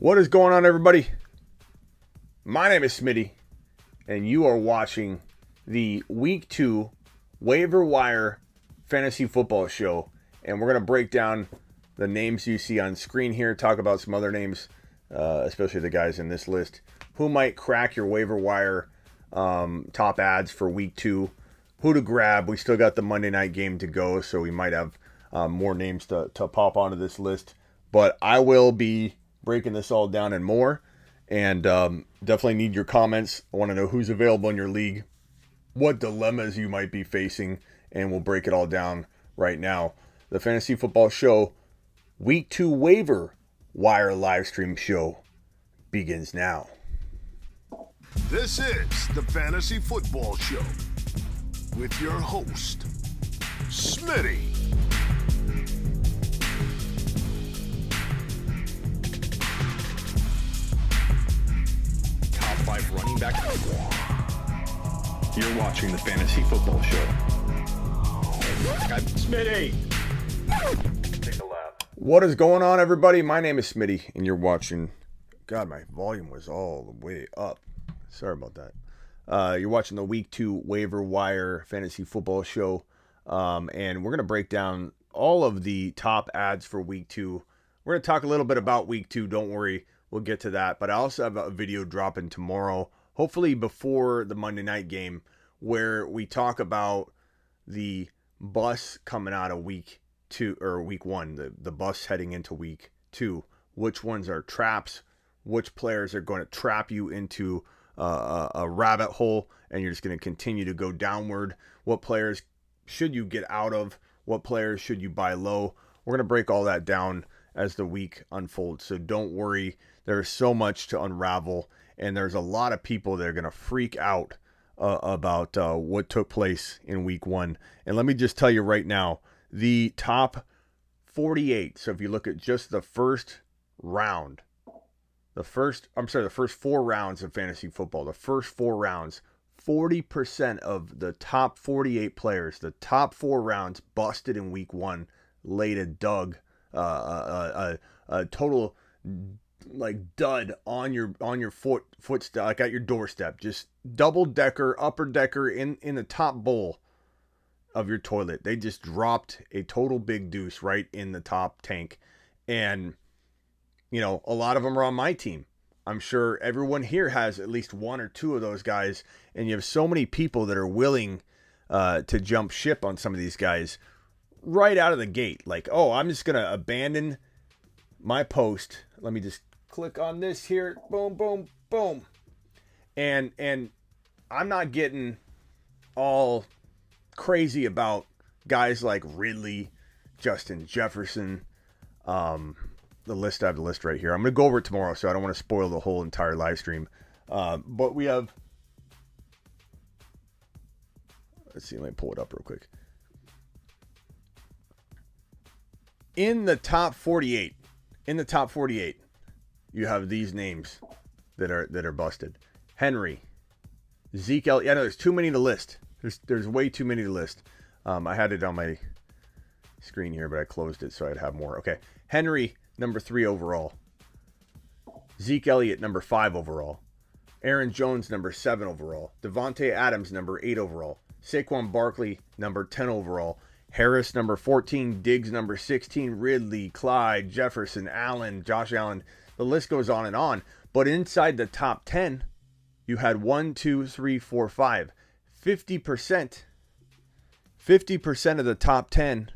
What is going on, everybody? My name is Smitty, and you are watching the Week 2 Waiver Wire Fantasy Football Show. And we're going to break down the names you see on screen here, talk about some other names, uh, especially the guys in this list, who might crack your waiver wire um, top adds for Week 2, who to grab. We still got the Monday night game to go, so we might have um, more names to, to pop onto this list. But I will be breaking this all down and more. And um, definitely need your comments. I want to know who's available in your league, what dilemmas you might be facing, and we'll break it all down right now. The Fantasy Football Show Week 2 Waiver Wire live stream show begins now. This is the Fantasy Football Show with your host, Smitty. Five running back. You're watching the Fantasy Football Show. I'm Smitty. What is going on, everybody? My name is Smitty, and you're watching. God, my volume was all the way up. Sorry about that. Uh, you're watching the Week Two Waiver Wire Fantasy Football Show, um, and we're gonna break down all of the top adds for Week Two. We're gonna talk a little bit about Week Two. Don't worry, we'll get to that. But I also have a video dropping tomorrow, hopefully before the Monday night game, where we talk about the bus coming out of week two or week one, the, the bus heading into week two, which ones are traps, which players are going to trap you into uh, a, a rabbit hole, and you're just going to continue to go downward. What players should you get out of? What players should you buy low? We're going to break all that down as the week unfolds. So don't worry, there's so much to unravel, and there's a lot of people that are going to freak out uh, about uh, what took place in week one. And let me just tell you right now the top 48. So if you look at just the first round, the first, I'm sorry, the first four rounds of fantasy football, the first four rounds, 40% of the top 48 players, the top four rounds busted in week one, laid a dug, uh, a, a, a total like dud on your on your foot footstep like at your doorstep. Just double decker upper decker in in the top bowl of your toilet. They just dropped a total big deuce right in the top tank. And you know a lot of them are on my team. I'm sure everyone here has at least one or two of those guys and you have so many people that are willing uh, to jump ship on some of these guys right out of the gate. Like oh i'm just gonna abandon my post. Let me just click on this here boom boom boom. And and i'm not getting all crazy about guys like ridley justin jefferson um the list i have the list right here. I'm gonna go over it tomorrow so i don't want to spoil the whole entire live stream. Uh, but we have let's see let me pull it up real quick. In the top 48 in the top 48 you have these names that are that are busted. Henry, Zeke Elliott. Yeah, no, there's too many to list. There's there's way too many to list. Um, I had it on my screen here, but I closed it so I'd have more. Okay, Henry, number three overall. Zeke Elliott, number five overall. Aaron Jones, number seven overall. Davante Adams, number eight overall. Saquon Barkley, number 10 overall. Harris, number 14. Diggs, number 16. Ridley, Clyde, Jefferson, Allen, Josh Allen, the list goes on and on. But inside the top 10, you had one, two, three, four, five. 50%. 50% of the top 10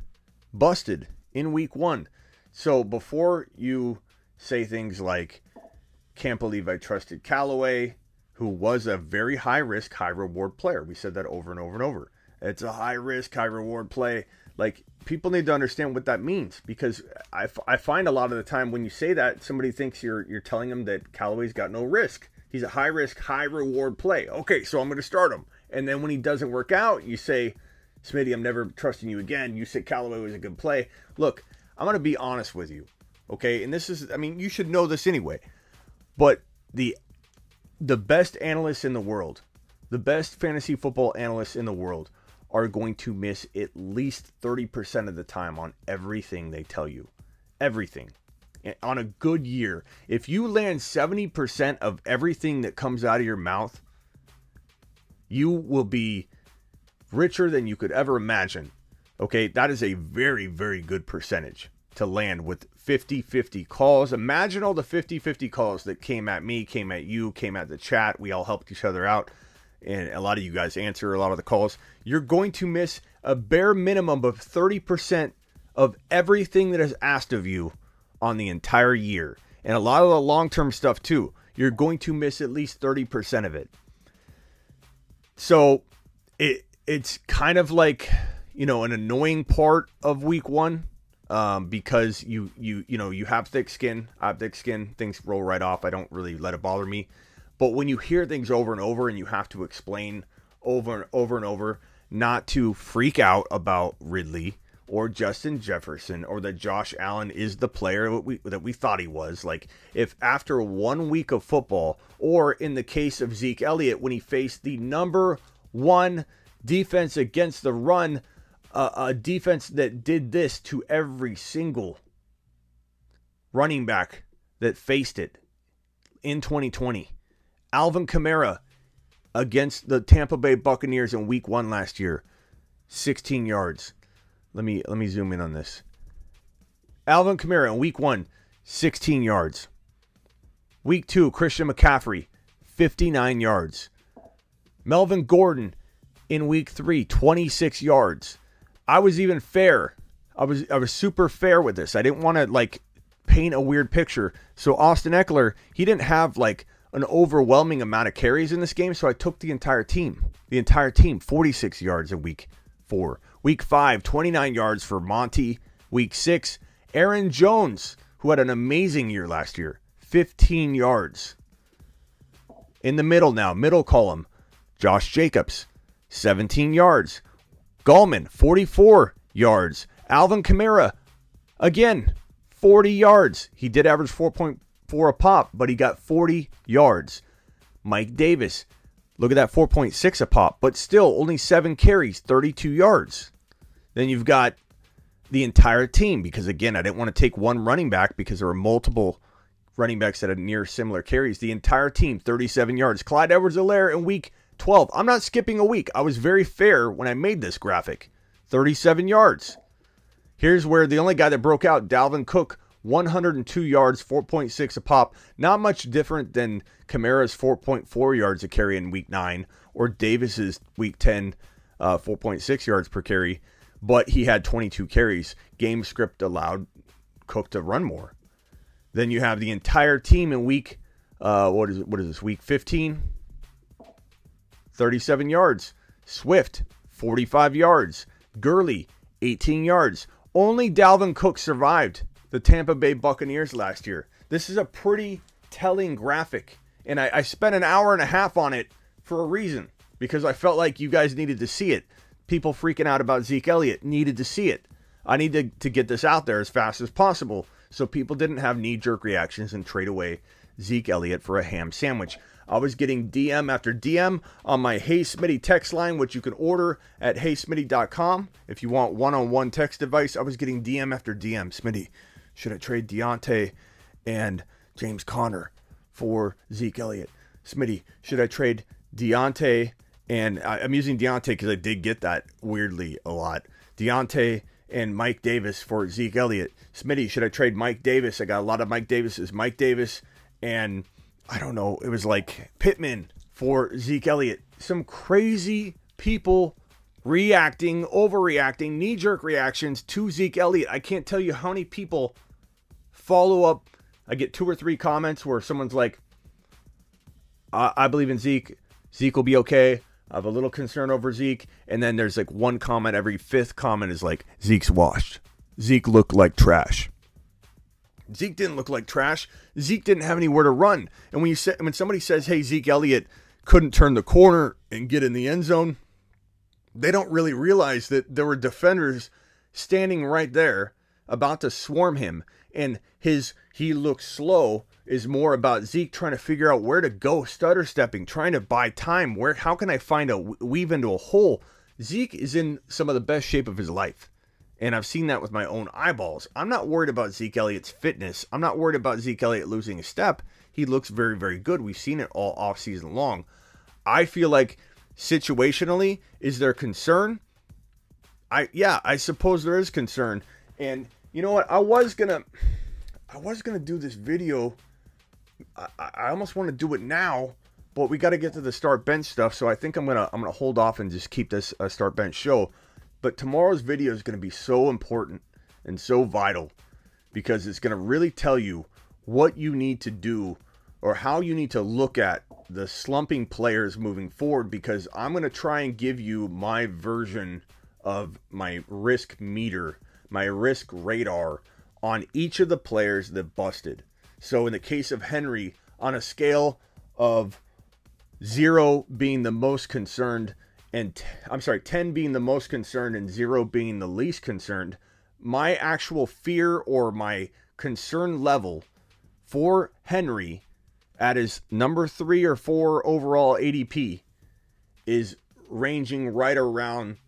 busted in week one. So before you say things like, can't believe I trusted Callaway, who was a very high risk, high reward player. We said that over and over and over. It's a high risk, high reward play. Like people need to understand what that means because I, I find a lot of the time when you say that somebody thinks you're you're telling them that Callaway's got no risk. He's a high risk, high reward play. Okay, so I'm going to start him. And then when he doesn't work out, you say, Smitty, I'm never trusting you again. You said Callaway was a good play. Look, I'm going to be honest with you. Okay, and this is I mean, you should know this anyway. But the the best analysts in the world, the best fantasy football analysts in the world are going to miss at least 30% of the time on everything they tell you. Everything. on a good year, if you land 70% of everything that comes out of your mouth, you will be richer than you could ever imagine. Okay, that is a very, very good percentage to land with 50 50 calls. Imagine all the 50 50 calls that came at me, came at you, came at the chat. We all helped each other out. And a lot of you guys answer a lot of the calls. You're going to miss a bare minimum of 30% of everything that is asked of you on the entire year. And a lot of the long term stuff, too. You're going to miss at least 30% of it. So it it's kind of like, you know, an annoying part of week one um, because you you you know you have thick skin. I have thick skin. Things roll right off. I don't really let it bother me. But when you hear things over and over and you have to explain over and over and over, not to freak out about Ridley or Justin Jefferson or that Josh Allen is the player that we, that we thought he was. Like, if after one week of football, or in the case of Zeke Elliott, when he faced the number one defense against the run, uh, a defense that did this to every single running back that faced it in 2020. Alvin Kamara against the Tampa Bay Buccaneers in week 1 last year, 16 yards. Let me let me zoom in on this. Alvin Kamara in week 1, 16 yards. Week 2, Christian McCaffrey, 59 yards. Melvin Gordon in week 3, 26 yards. I was even fair. I was I was super fair with this. I didn't want to like paint a weird picture. So Austin Ekeler, he didn't have like an overwhelming amount of carries in this game, so I took the entire team. The entire team, 46 yards in week 4. Week 5, 29 yards for Monty. Week 6, Aaron Jones, who had an amazing year last year, 15 yards. In the middle now, middle column, Josh Jacobs, 17 yards. Gallman, 44 yards. Alvin Kamara, again, 40 yards. He did average 4.4 a pop, but he got 40 yards. Mike Davis, look at that 4.6 a pop, but still only seven carries, 32 yards. Then you've got the entire team because, again, I didn't want to take one running back because there were multiple running backs that had near similar carries. The entire team, 37 yards. Clyde Edwards Helaire in week 12. I'm not skipping a week. I was very fair when I made this graphic. 37 yards. Here's where the only guy that broke out, Dalvin Cook, 102 yards, 4.6 a pop. Not much different than Kamara's 4.4 yards a carry in week 9 or Davis's week 10, uh, 4.6 yards per carry. But he had 22 carries. Game script allowed Cook to run more. Then you have the entire team in week, uh, what is it, what is this, week 15? 37 yards. Swift, 45 yards. Gurley, 18 yards. Only Dalvin Cook survived the Tampa Bay Buccaneers last year. This is a pretty telling graphic. And I, I spent an hour and a half on it for a reason because I felt like you guys needed to see it. People freaking out about Zeke Elliott needed to see it. I need to, to get this out there as fast as possible so people didn't have knee jerk reactions and trade away Zeke Elliott for a ham sandwich. I was getting DM after DM on my Hey Smitty text line, which you can order at heysmitty.com. If you want one on one text advice, I was getting DM after DM. Smitty, should I trade Diontae and James Conner for Zeke Elliott? Smitty, should I trade Diontae and I'm using Diontae because I did get that weirdly a lot. Diontae and Mike Davis for Zeke Elliott. Smitty, should I trade Mike Davis? I got a lot of Mike Davises. Mike Davis and I don't know, it was like Pittman for Zeke Elliott. Some crazy people reacting, overreacting, knee jerk reactions to Zeke Elliott. I can't tell you how many people follow up. I get two or three comments where someone's like, I, I believe in Zeke. Zeke will be okay. I have a little concern over Zeke. And then there's like one comment, every fifth comment is like, Zeke's washed. Zeke looked like trash. Zeke didn't look like trash. Zeke didn't have anywhere to run. And when you say, when somebody says, "Hey, Zeke Elliott couldn't turn the corner and get in the end zone," they don't really realize that there were defenders standing right there about to swarm him, and his he looks slow is more about Zeke trying to figure out where to go, stutter stepping, trying to buy time. Where how can I find a weave into a hole? Zeke is in some of the best shape of his life. And I've seen that with my own eyeballs. I'm not worried about Zeke Elliott's fitness. I'm not worried about Zeke Elliott losing a step. He looks very, very good. We've seen it all off season long. I feel like situationally, is there concern? I yeah, I suppose there is concern. And you know what? I was gonna I was gonna do this video. I, I almost want to do it now, but we got to get to the start bench stuff. So I think I'm gonna I'm gonna hold off and just keep this a start bench show. But tomorrow's video is gonna be so important and so vital because it's gonna really tell you what you need to do or how you need to look at the slumping players moving forward because I'm going to try and give you my version of my risk meter, my risk radar on each of the players that busted. So in the case of Henry, on a scale of zero being the most concerned and t- I'm sorry, 10 being the most concerned and zero being the least concerned, my actual fear or my concern level for Henry at his number three or four overall ADP is ranging right around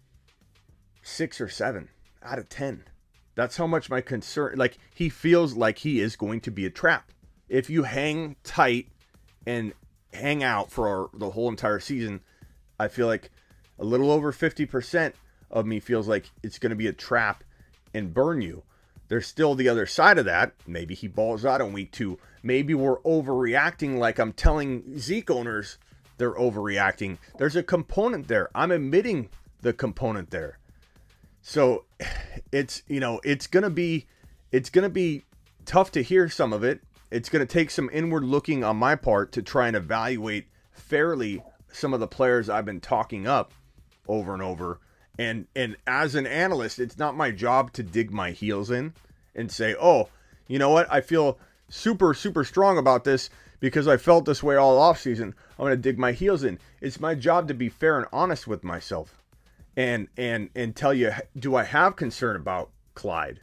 six or seven out of 10. That's how much my concern, like, he feels like he is going to be a trap. If you hang tight and hang out for the whole entire season, I feel like a little over 50% of me feels like it's going to be a trap and burn you. There's still the other side of that. Maybe he balls out in week two. Maybe we're overreacting like I'm telling Zeke owners they're overreacting. There's a component there. I'm admitting the component there. So it's, you know, it's going to be it's going to be tough to hear some of it. It's going to take some inward looking on my part to try and evaluate fairly some of the players I've been talking up over and over and and as an analyst it's not my job to dig my heels in and say oh you know what? I feel super super strong about this because i felt this way all off season i'm going to dig my heels in. It's my job to be fair and honest with myself and and and tell you do i have concern about clyde?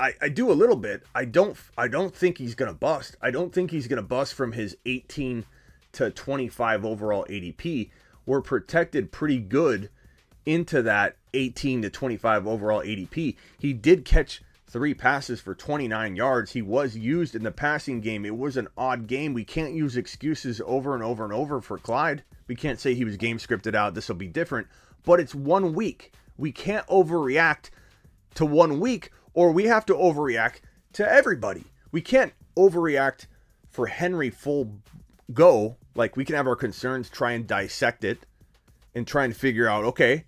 I, I do a little bit. I don't i don't think he's to bust. I don't think he's to bust from his 18 to 25 overall adp we're protected pretty good into that 18 to 25 overall ADP. He did catch three passes for 29 yards. He was used in the passing game. It was an odd game. We can't use excuses over and over and over for Clyde. We can't say he was game scripted out. This will be different. But it's one week. We can't overreact to one week, or we have to overreact to everybody. We can't overreact for Henry full go. Like we can have our concerns, try and dissect it, and try and figure out, okay,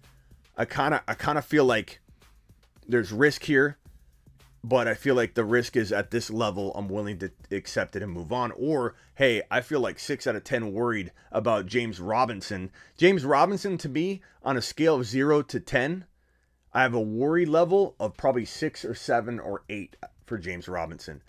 I kind of I kind of feel like there's risk here, but I feel like the risk is at this level. I'm willing to accept it and move on. Or hey, I feel like six out of ten worried about James Robinson. James Robinson to me on a scale of zero to ten, I have a worry level of probably six or seven or eight for James Robinson.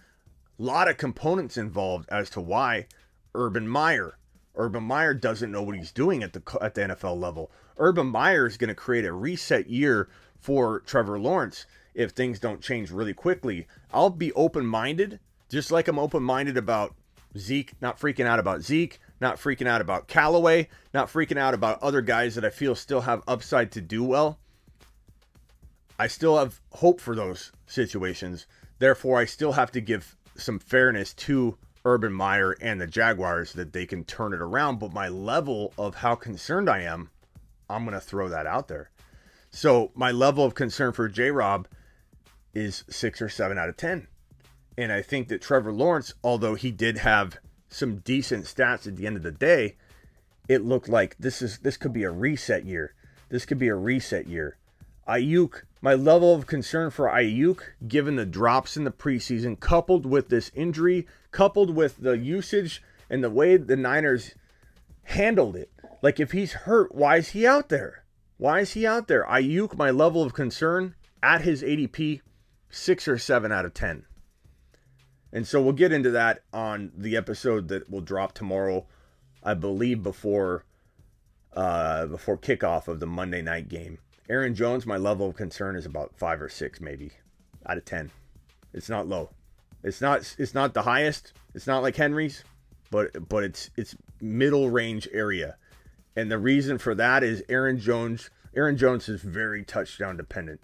A lot of components involved as to why Urban Meyer. Urban Meyer doesn't know what he's doing at the at the NFL level. Urban Meyer is going to create a reset year for Trevor Lawrence if things don't change really quickly. I'll be open minded, just like I'm open minded about Zeke, not freaking out about Zeke, not freaking out about Callaway, not freaking out about other guys that I feel still have upside to do well. I still have hope for those situations. Therefore, I still have to give some fairness to Urban Meyer and the Jaguars that they can turn it around. But my level of how concerned I am I'm going to throw that out there. So my level of concern for J Rob is six or seven out of 10. And I think that Trevor Lawrence, although he did have some decent stats at the end of the day, it looked like this is this could be a reset year. This could be a reset year. Aiyuk, my level of concern for Aiyuk, given the drops in the preseason, coupled with this injury, coupled with the usage and the way the Niners handled it, like if he's hurt, why is he out there? Why is he out there? Aiyuk, my level of concern at his ADP, six or seven out of ten. And so we'll get into that on the episode that will drop tomorrow, I believe before uh, before kickoff of the Monday night game. Aaron Jones, my level of concern is about five or six, maybe out of ten. It's not low. It's not. It's not the highest. It's not like Henry's, but but it's it's middle range area. And the reason for that is Aaron Jones. Aaron Jones is very touchdown dependent.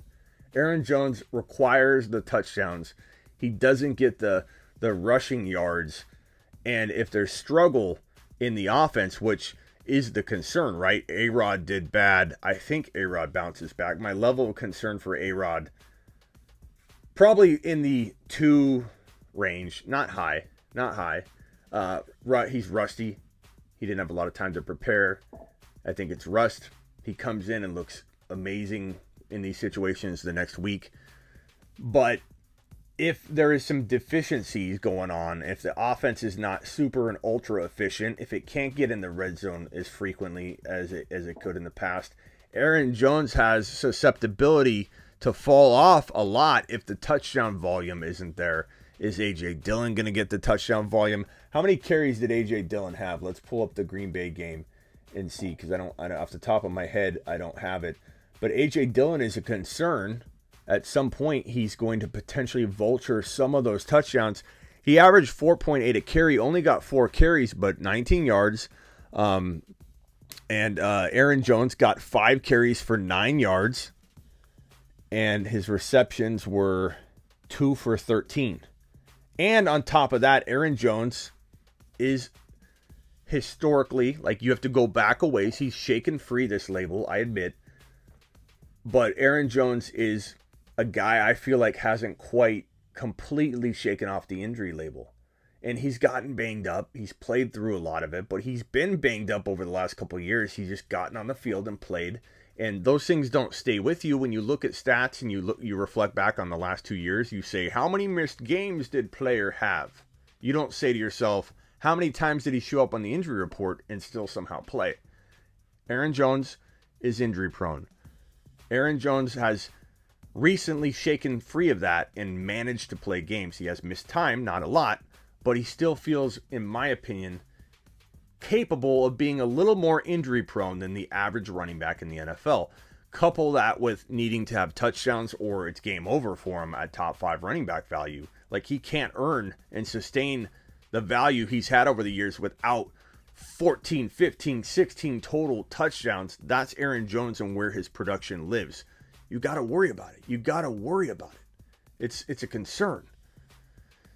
Aaron Jones requires the touchdowns. He doesn't get the the rushing yards. And if there's struggle in the offense, which is the concern, right? A Rod did bad. I think A Rod bounces back. My level of concern for A Rod probably in the two range, not high, not high. Uh, he's rusty. He didn't have a lot of time to prepare. I think it's rust. He comes in and looks amazing in these situations the next week. But if there is some deficiencies going on, if the offense is not super and ultra efficient, if it can't get in the red zone as frequently as it as it could in the past, Aaron Jones has susceptibility to fall off a lot if the touchdown volume isn't there. Is AJ Dillon going to get the touchdown volume? How many carries did AJ Dillon have? Let's pull up the Green Bay game and see because I don't, I don't off the top of my head I don't have it. But AJ Dillon is a concern at some point he's going to potentially vulture some of those touchdowns. He averaged 4.8 a carry, only got four carries, but 19 yards. Um, and uh, Aaron Jones got five carries for nine yards, and his receptions were two for 13. And on top of that, Aaron Jones is historically like you have to go back a ways. He's shaken free this label, I admit. But Aaron Jones is a guy I feel like hasn't quite completely shaken off the injury label. And he's gotten banged up. He's played through a lot of it, but he's been banged up over the last couple years. He's just gotten on the field and played. And those things don't stay with you when you look at stats and you look you reflect back on the last 2 years, you say how many missed games did player have? You don't say to yourself, how many times did he show up on the injury report and still somehow play? Aaron Jones is injury prone. Aaron Jones has recently shaken free of that and managed to play games. He has missed time, not a lot, but he still feels, in my opinion, capable of being a little more injury prone than the average running back in the NFL. Couple that with needing to have touchdowns or it's game over for him at top five running back value. Like he can't earn and sustain the value he's had over the years without 14, 15, 16 total touchdowns. That's Aaron Jones and where his production lives you got to worry about it. You got to worry about it. It's it's a concern.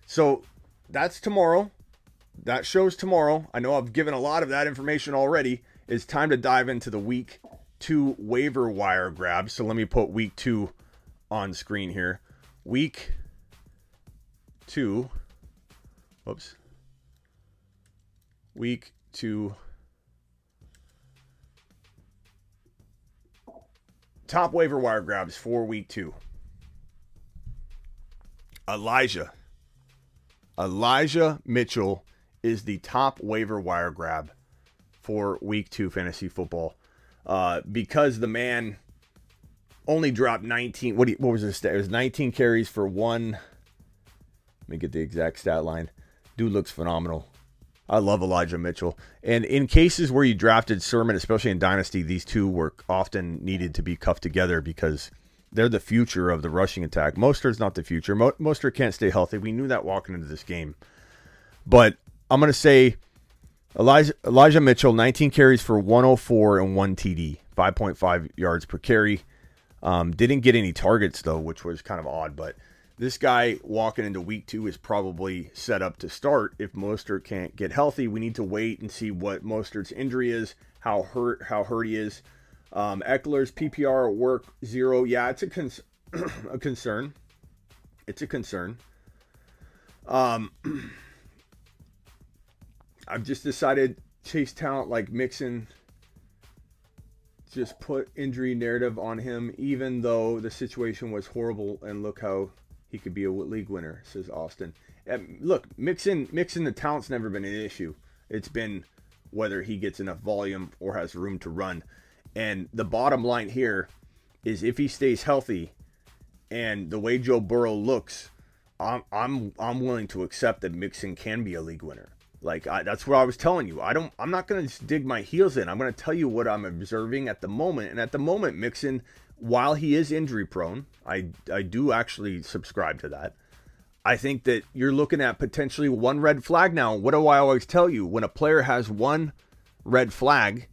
So that's tomorrow. That shows tomorrow. I know I've given a lot of that information already. It's time to dive into the week two waiver wire grab. So let me put week two on screen here. Week two. Whoops. Week two Top waiver wire grabs for week two. Elijah. Elijah Mitchell is the top waiver wire grab for week two fantasy football. Uh, because the man only dropped 19. What, what was his stat? It was 19 carries for one. Let me get the exact stat line. Dude looks phenomenal. I love Elijah Mitchell. And in cases where you drafted Sermon, especially in Dynasty, these two were often needed to be cuffed together because they're the future of the rushing attack. Mostert's not the future. Mo- Mostert can't stay healthy. We knew that walking into this game. But I'm going to say Elijah, Elijah Mitchell, 19 carries for 104 and 1 TD, 5.5 yards per carry. Um, didn't get any targets, though, which was kind of odd. But this guy walking into week two is probably set up to start if Mostert can't get healthy. We need to wait and see what Mostert's injury is, how hurt how hurt he is. Um, Ekeler's PPR work zero. Yeah, it's a, con- a concern. It's a concern. Um, I've just decided chase talent like Mixon. Just put injury narrative on him, even though the situation was horrible. And look how he could be a league winner, says Austin. And look, Mixon Mixon the talent's never been an issue. It's been whether he gets enough volume or has room to run. And the bottom line here is if he stays healthy and the way Joe Burrow looks, I'm I'm I'm willing to accept that Mixon can be a league winner. Like I, that's what I was telling you. I don't. I'm not going to just dig my heels in. I'm going to tell you what I'm observing at the moment. And at the moment, Mixon while he is injury prone, I I do actually subscribe to that. I think that you're looking at potentially one red flag now. What do I always tell you? When a player has one red flag,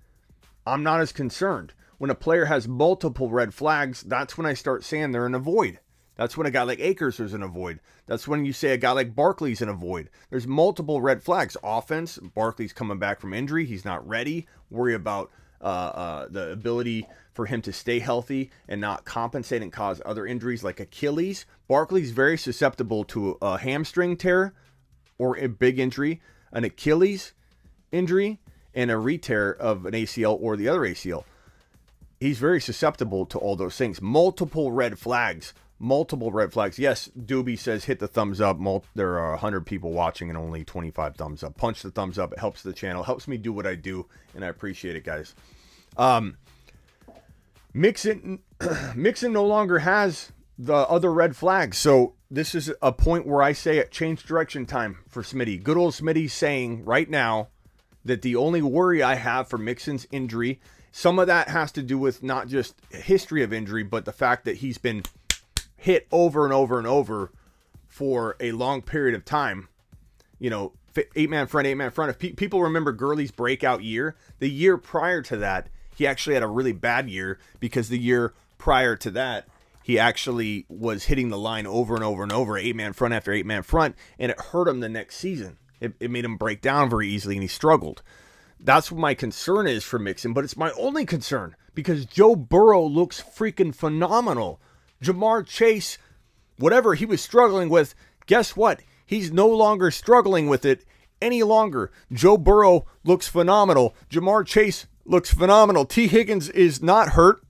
I'm not as concerned. when a player has multiple red flags, that's when I start saying they're in a void. That's when a guy like Akers is in a void. That's when you say a guy like Barkley's in a void. There's multiple red flags. Offense, Barkley's coming back from injury. He's not ready. Worry about uh, uh, the ability for him to stay healthy and not compensate and cause other injuries like Achilles. Barkley's very susceptible to a hamstring tear or a big injury, an Achilles injury, and a re-tear of an ACL or the other ACL. He's very susceptible to all those things. Multiple red flags. Multiple red flags. Yes, Doobie says hit the thumbs up. There are 100 people watching and only 25 thumbs up. Punch the thumbs up. It helps the channel, helps me do what I do, and I appreciate it, guys. Um, Mixon, Mixon no longer has the other red flags. So this is a point where I say it change direction time for Smitty. Good old Smitty saying right now that the only worry I have for Mixon's injury, some of that has to do with not just history of injury, but the fact that he's been hit over and over and over for a long period of time. You know, eight man front, eight man front. If pe- people remember Gurley's breakout year, the year prior to that, he actually had a really bad year because the year prior to that, he actually was hitting the line over and over and over, eight man front after eight man front, and it hurt him the next season. It, it made him break down very easily and he struggled. That's what my concern is for Mixon, but it's my only concern because Joe Burrow looks freaking phenomenal. Ja'Marr Chase, whatever he was struggling with, guess what? He's no longer struggling with it any longer. Joe Burrow looks phenomenal. Ja'Marr Chase looks phenomenal. T. Higgins is not hurt.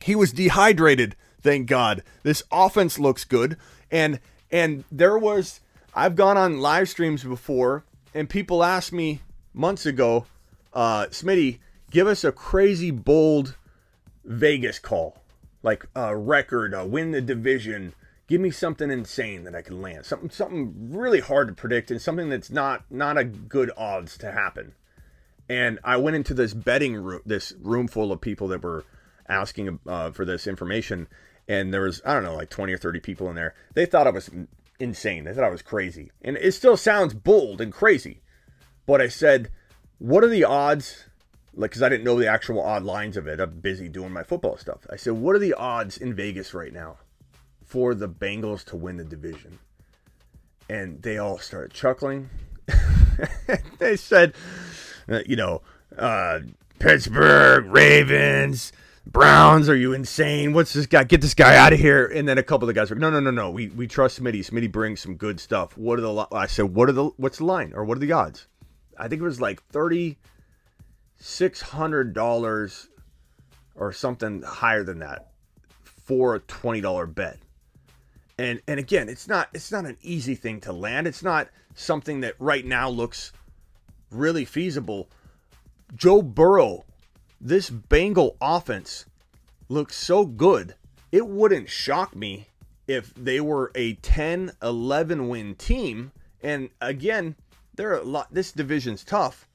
He was dehydrated, thank God. This offense looks good. And and there was I've gone on live streams before and people asked me months ago, uh, Smitty, give us a crazy bold Vegas call. Like a record, a win the division. Give me something insane that I can land. Something something really hard to predict and something that's not not a good odds to happen and I went into this betting room, this room full of people that were asking uh, for this information, and there was I don't know like twenty or thirty people in there. They thought I was insane. They thought I was crazy, and it still sounds bold and crazy. But I said, "What are the odds?" Like, because I didn't know the actual odd lines of it. I'm busy doing my football stuff. I said, "What are the odds in Vegas right now for the Bengals to win the division?" And they all started chuckling. they said uh, you know, uh, Pittsburgh, Ravens, Browns. Are you insane? What's this guy? Get this guy out of here. And then a couple of the guys were, no, no, no, no. We we trust Smitty. Smitty brings some good stuff. What are the? I said, what are the? What's the line or what are the odds? I think it was like thirty six hundred dollars or something higher than that for a twenty dollar bet. And and again, it's not it's not an easy thing to land. It's not something that right now looks really feasible. Joe Burrow, this Bengal offense looks so good. It wouldn't shock me if they were a 10 11 win team. And again, they're a lot this division's tough.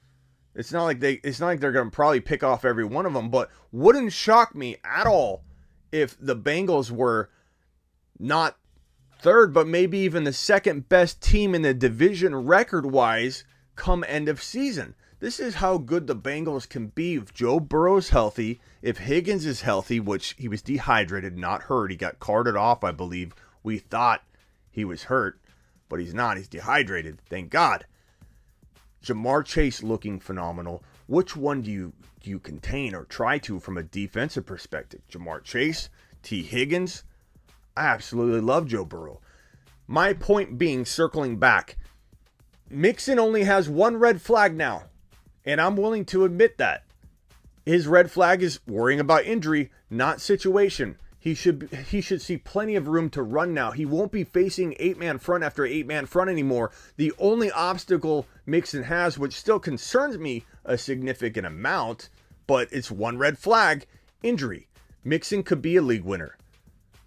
It's not like they it's not like they're gonna probably pick off every one of them, but wouldn't shock me at all if the Bengals were not third, but maybe even the second best team in the division record wise come end of season. This is how good the Bengals can be if Joe Burrow's healthy, if Higgins is healthy, which he was dehydrated, not hurt. He got carted off, I believe. We thought he was hurt, but he's not. He's dehydrated. Thank God. Ja'Marr Chase looking phenomenal. Which one do you do you contain or try to from a defensive perspective? Ja'Marr Chase, T. Higgins. I absolutely love Joe Burrow. My point being, circling back, Mixon only has one red flag now, and I'm willing to admit that. His red flag is worrying about injury, not situation. He should he should see plenty of room to run now. He won't be facing eight man front after eight man front anymore. The only obstacle Mixon has, which still concerns me a significant amount, but it's one red flag: injury. Mixon could be a league winner.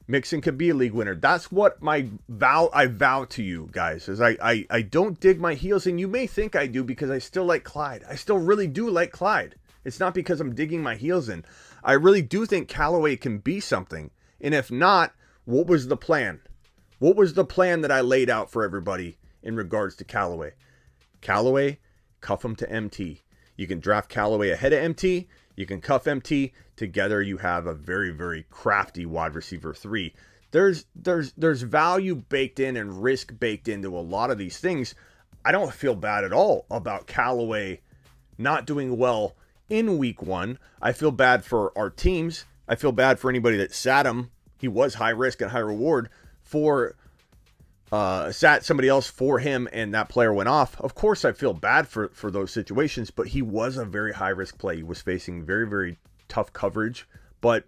Mixon could be a league winner. That's what my vow I vow to you guys is I, I I don't dig my heels and you may think I do because I still like Clyde. I still really do like Clyde. It's not because I'm digging my heels in. I really do think Callaway can be something. And if not, what was the plan? What was the plan that I laid out for everybody in regards to Callaway? Callaway, cuff him to MT. You can draft Callaway ahead of MT. You can cuff MT together. You have a very very crafty wide receiver three. There's there's there's value baked in and risk baked into a lot of these things. I don't feel bad at all about Callaway not doing well in week one. I feel bad for our teams. I feel bad for anybody that sat him. He was high risk and high reward for uh, sat somebody else for him and that player went off. Of course, I feel bad for for those situations, but he was a very high risk play. He was facing very very tough coverage, but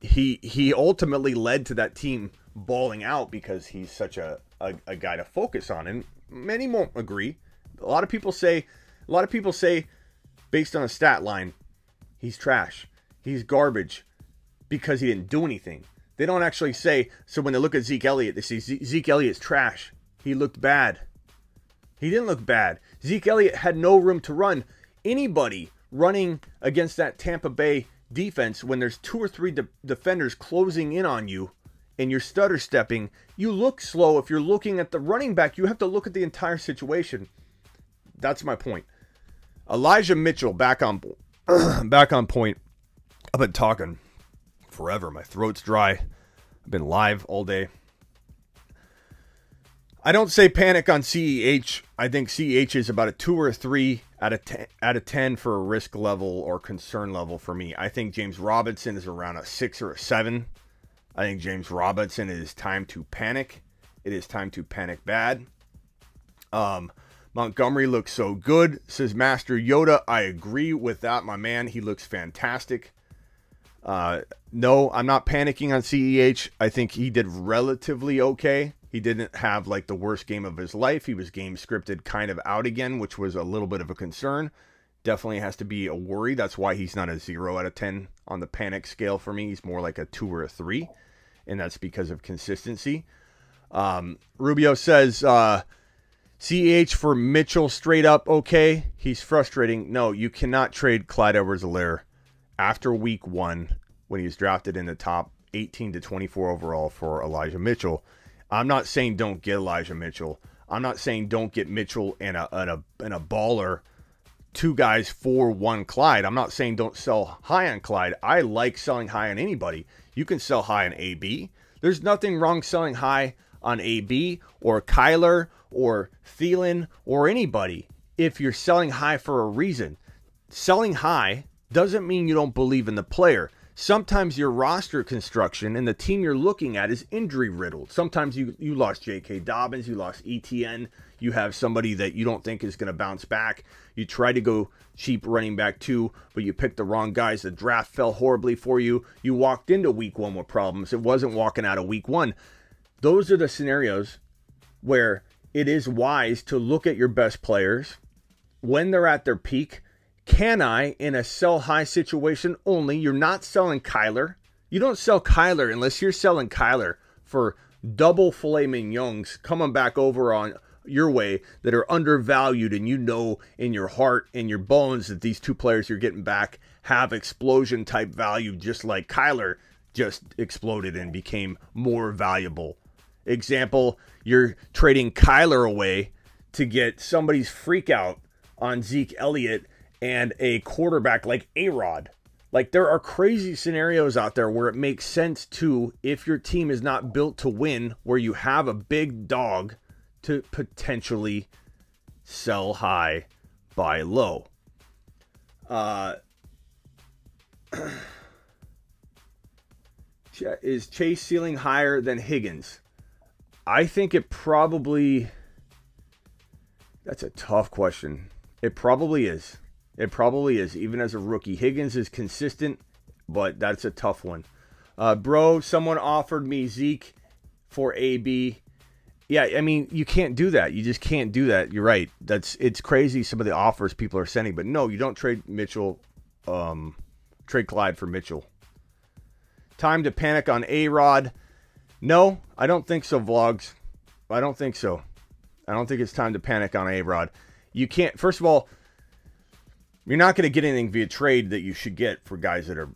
he he ultimately led to that team balling out because he's such a, a, a guy to focus on. And many won't agree. A lot of people say a lot of people say based on a stat line, he's trash. He's garbage because he didn't do anything. They don't actually say, so when they look at Zeke Elliott, they say Zeke Elliott's trash. He looked bad. He didn't look bad. Zeke Elliott had no room to run. Anybody running against that Tampa Bay defense when there's two or three de- defenders closing in on you and you're stutter stepping, you look slow. If you're looking at the running back, you have to look at the entire situation. That's my point. Elijah Mitchell back on back on point. I've been talking forever. My throat's dry. I've been live all day. I don't say panic on CEH. I think CEH is about a two or a three out of ten, out of ten for a risk level or concern level for me. I think James Robinson is around a six or a seven. I think James Robinson is time to panic. It is time to panic bad. Um, Montgomery looks so good, says Master Yoda. I agree with that, my man. He looks fantastic. Uh, no, I'm not panicking on CEH. I think he did relatively okay. He didn't have like the worst game of his life. He was game scripted kind of out again, which was a little bit of a concern. Definitely has to be a worry. That's why he's not a zero out of 10 on the panic scale for me. He's more like a two or a three, and that's because of consistency. Um, Rubio says, uh, CEH for Mitchell straight up okay. He's frustrating. No, you cannot trade Clyde Edwards Helaire after week one when he was drafted in the top 18 to 24 overall for Elijah Mitchell. I'm not saying don't get Elijah Mitchell. I'm not saying don't get Mitchell and a and a and a baller, two guys for one Clyde. I'm not saying don't sell high on Clyde. I like selling high on anybody. You can sell high on AB. There's nothing wrong selling high on AB or Kyler or Thielen or anybody if you're selling high for a reason. Selling high doesn't mean you don't believe in the player. Sometimes your roster construction and the team you're looking at is injury riddled. Sometimes you, you lost J.K. Dobbins, you lost ETN, you have somebody that you don't think is going to bounce back. You try to go cheap running back two, but you picked the wrong guys. The draft fell horribly for you. You walked into week one with problems. It wasn't walking out of week one. Those are the scenarios where it is wise to look at your best players when they're at their peak can I, in a sell high situation only, you're not selling Kyler. You don't sell Kyler unless you're selling Kyler for double filet mignons coming back over on your way that are undervalued and you know in your heart and your bones that these two players you're getting back have explosion type value just like Kyler just exploded and became more valuable. Example, you're trading Kyler away to get somebody's freak out on Zeke Elliott and a quarterback like A Rod. Like there are crazy scenarios out there where it makes sense to, if your team is not built to win, where you have a big dog to potentially sell high, buy low. Uh, is Chase ceiling higher than Higgins? I think it probably. That's a tough question. It probably is. It probably is, even as a rookie. Higgins is consistent, but that's a tough one. Uh, bro, someone offered me Zeke for AB. Yeah, I mean, you can't do that. You just can't do that. You're right. That's it's crazy some of the offers people are sending, but no, you don't trade Mitchell, um, trade Clyde for Mitchell. Time to panic on A Rod. No, I don't think so, vlogs. I don't think so. I don't think it's time to panic on A Rod. You can't, first of all, you're not going to get anything via trade that you should get for guys that are,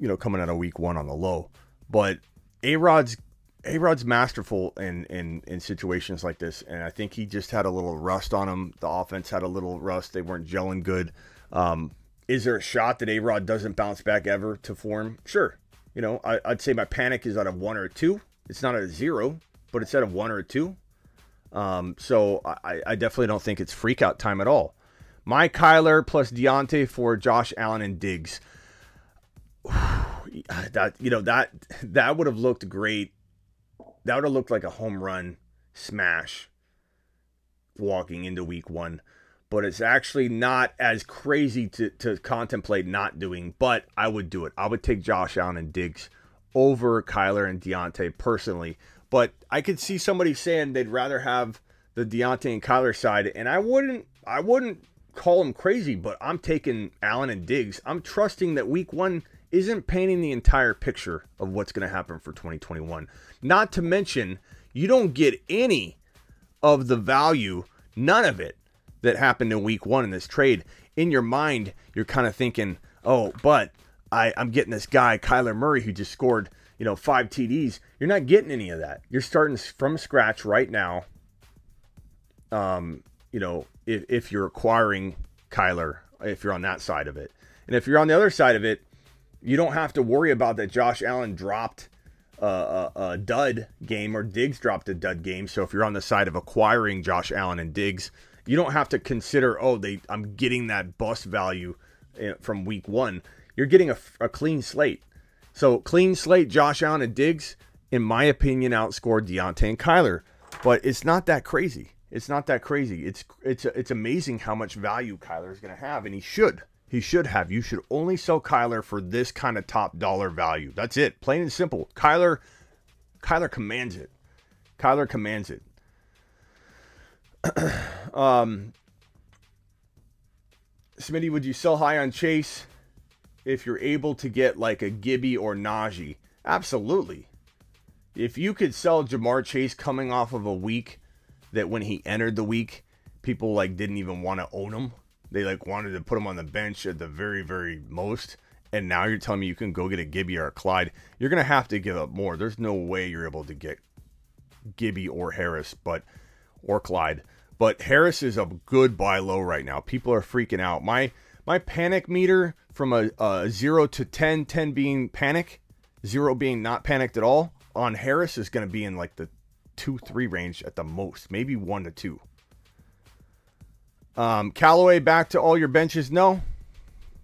you know, coming out of week one on the low. But A Rod's A Rod's masterful in, in in situations like this, and I think he just had a little rust on him. The offense had a little rust; they weren't gelling good. Um, is there a shot that A Rod doesn't bounce back ever to form? Sure. You know, I, would say my panic is out of one or two. It's not at a zero, but it's at a one or a two. Um, so I, I definitely don't think it's freak out time at all. My Kyler plus Diontae for Josh Allen and Diggs. that you know that that would have looked great. That would have looked like a home run smash walking into week one. But it's actually not as crazy to, to contemplate not doing, but I would do it. I would take Josh Allen and Diggs over Kyler and Diontae personally. But I could see somebody saying they'd rather have the Diontae and Kyler side, and I wouldn't I wouldn't call them crazy, but I'm taking Allen and Diggs. I'm trusting that week one isn't painting the entire picture of what's going to happen for 2021. Not to mention, you don't get any of the value, none of it, that happened in week one in this trade. In your mind, you're kind of thinking, oh, but I, I'm getting this guy, Kyler Murray, who just scored, you know, five TDs. You're not getting any of that. You're starting from scratch right now. Um, you know, if, if you're acquiring Kyler, if you're on that side of it. And if you're on the other side of it, you don't have to worry about that Josh Allen dropped a, a, dud game or Diggs dropped a dud game. So if you're on the side of acquiring Josh Allen and Diggs, you don't have to consider, oh, they I'm getting that bust value eh, from week one. You're getting a, a clean slate. So clean slate, Josh Allen and Diggs, in my opinion, outscored Diontae and Kyler. But it's not that crazy. It's not that crazy. It's it's it's amazing how much value Kyler is going to have, and he should. He should have. You should only sell Kyler for this kind of top dollar value. That's it. Plain and simple. Kyler Kyler commands it. Kyler commands it. um Smitty, would you sell high on Chase if you're able to get like a Gibby or Najee? Absolutely. If you could sell Ja'Marr Chase coming off of a week that when he entered the week, people like didn't even want to own him they like wanted to put him on the bench at the very, very most. And now you're telling me you can go get a Gibby or a Clyde. You're gonna have to give up more. There's no way you're able to get Gibby or Harris, but or Clyde. But Harris is a good buy low right now. People are freaking out. My my panic meter from a, a zero to 10, 10 being panic, zero being not panicked at all, on Harris is going to be in like the two, three range at the most, maybe one to two. Um, Callaway back to all your benches? No.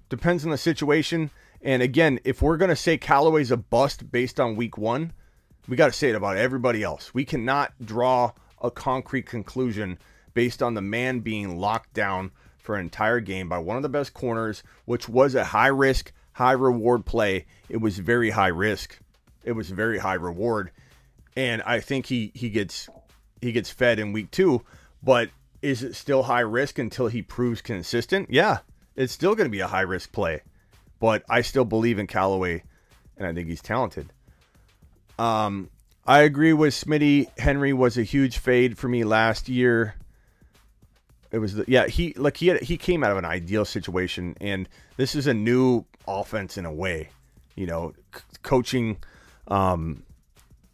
Depends on the situation. And again, if we're going to say Callaway's a bust based on week one, we got to say it about everybody else. We cannot draw a concrete conclusion based on the man being locked down for an entire game by one of the best corners, which was a high risk, high reward play. It was very high risk. It was very high reward. And I think he he gets he gets fed in week two, but is it still high risk until he proves consistent? Yeah, it's still going to be a high risk play, but I still believe in Callaway, and I think he's talented. Um, I agree with Smitty. Henry was a huge fade for me last year. It was the, yeah he like he had, he came out of an ideal situation, and this is a new offense in a way. You know, c- coaching, um,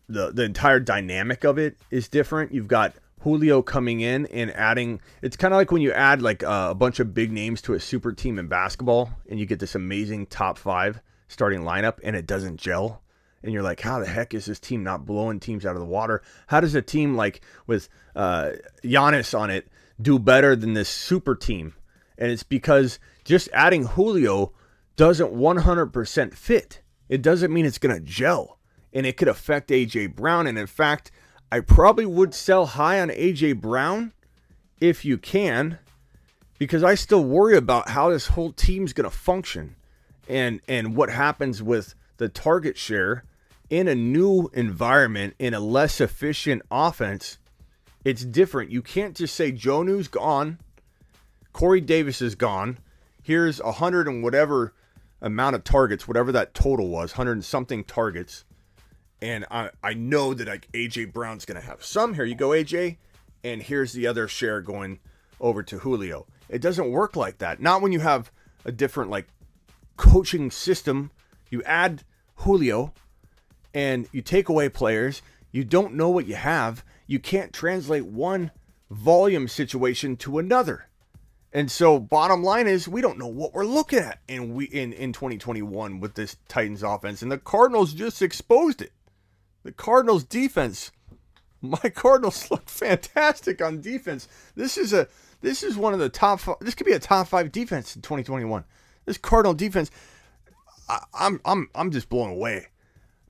the the entire dynamic of it is different. You've got Julio coming in and adding. It's kind of like when you add like uh, a bunch of big names to a super team in basketball, and you get this amazing top five starting lineup, and it doesn't gel. And you're like, how the heck is this team not blowing teams out of the water? How does a team like with uh, Giannis on it do better than this super team? And it's because just adding Julio doesn't 100% fit. It doesn't mean it's going to gel, and it could affect AJ Brown. And in fact, I probably would sell high on AJ Brown if you can, because I still worry about how this whole team's going to function and and what happens with the target share in a new environment in a less efficient offense. It's different. You can't just say Jonnu's gone, Corey Davis is gone. Here's a hundred and whatever amount of targets, whatever that total was, hundred and something targets and I, I know that like AJ Brown's gonna have some. Here you go, AJ, and here's the other share going over to Julio. It doesn't work like that. Not when you have a different like coaching system. You add Julio and you take away players. You don't know what you have. You can't translate one volume situation to another. And so bottom line is we don't know what we're looking at in we in, in 2021 with this Titans offense. And the Cardinals just exposed it. The Cardinals defense. My Cardinals look fantastic on defense. This is a this is one of the top this could be a top five defense in 2021. This Cardinal defense. I, I'm I'm I'm just blown away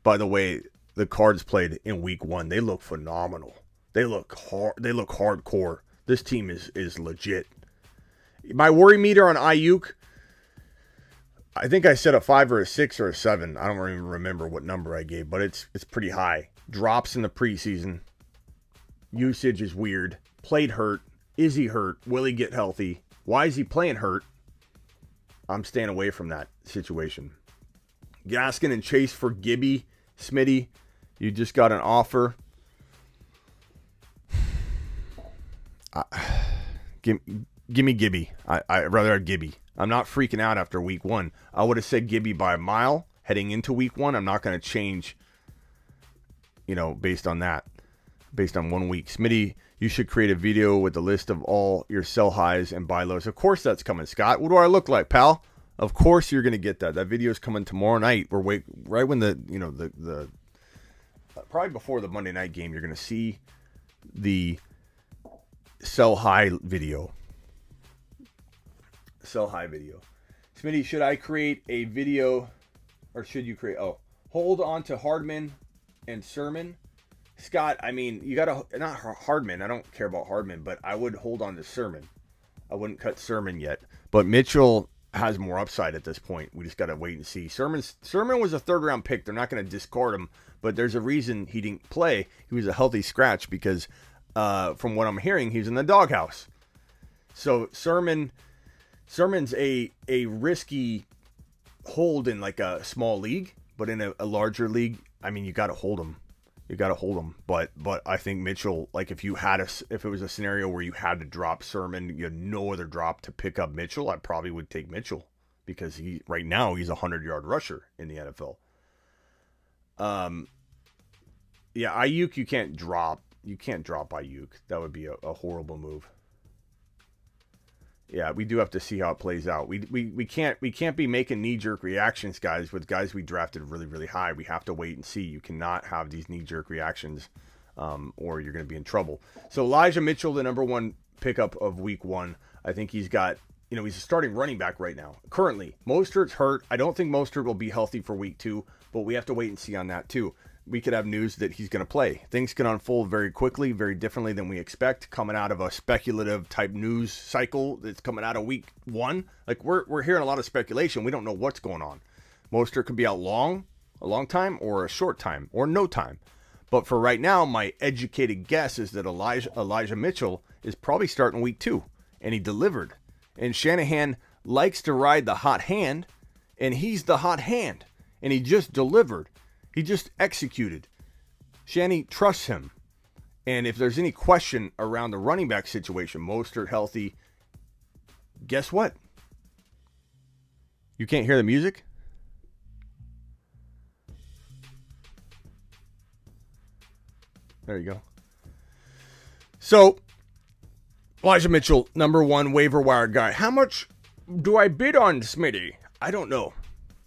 by the way the Cards played in week one. They look phenomenal. They look hard they look hardcore. This team is is legit. My worry meter on Aiyuk, I think I said a five or a six or a seven. I don't even remember what number I gave, but it's it's pretty high. Drops in the preseason. Usage is weird. Played hurt. Is he hurt? Will he get healthy? Why is he playing hurt? I'm staying away from that situation. Gaskin and Chase for Gibby. Smitty, you just got an offer. Give, give me Gibby. I, I rather have Gibby. I'm not freaking out after week one. I would have said Gibby by a mile heading into week one. I'm not going to change, you know, based on that, based on one week. Smitty, you should create a video with the list of all your sell highs and buy lows. Of course, that's coming, Scott. What do I look like, pal? Of course, you're going to get that. That video is coming tomorrow night. We're wait right when the you know the the probably before the Monday night game. You're going to see the sell high video sell high video. Smitty, should I create a video or should you create? Oh, hold on to Hardman and Sermon. Scott, I mean, you got to, not Hardman. I don't care about Hardman, but I would hold on to Sermon. I wouldn't cut Sermon yet. But Mitchell has more upside at this point. We just got to wait and see. Sermon's, Sermon was a third round pick. They're not going to discard him, but there's a reason he didn't play. He was a healthy scratch because, uh, from what I'm hearing, he's in the doghouse. So Sermon Sermon's a a risky hold in like a small league, but in a, a larger league, I mean, you got to hold him. You got to hold him. But but I think Mitchell, like if you had a if it was a scenario where you had to drop Sermon, you had no other drop to pick up Mitchell, I probably would take Mitchell because he right now he's a hundred yard rusher in the NFL. Um, yeah, Aiyuk you can't drop. You can't drop Aiyuk. That would be a, a horrible move yeah, we do have to see how it plays out. We we, we can't we can't be making knee jerk reactions, guys, with guys we drafted really really high. We have to wait and see. You cannot have these knee jerk reactions, um, or you're going to be in trouble. So Elijah Mitchell, the number one pickup of Week One, I think he's got. You know, he's a starting running back right now. Currently, Mostert's hurt. I don't think Mostert will be healthy for week two, but we have to wait and see on that too we could have news that he's going to play. Things can unfold very quickly, very differently than we expect coming out of a speculative type news cycle that's coming out of week one. Like we're, we're hearing a lot of speculation. We don't know what's going on. Mostert could be out long, a long time, or a short time, or no time. But for right now, my educated guess is that Elijah, Elijah Mitchell is probably starting week two, and he delivered. And Shanahan likes to ride the hot hand, and he's the hot hand, and he just delivered. He just executed. Shanny trusts him. And if there's any question around the running back situation, Mostert healthy, guess what? You can't hear the music? There you go. So, Elijah Mitchell, number one waiver wire guy. How much do I bid on Smitty? I don't know.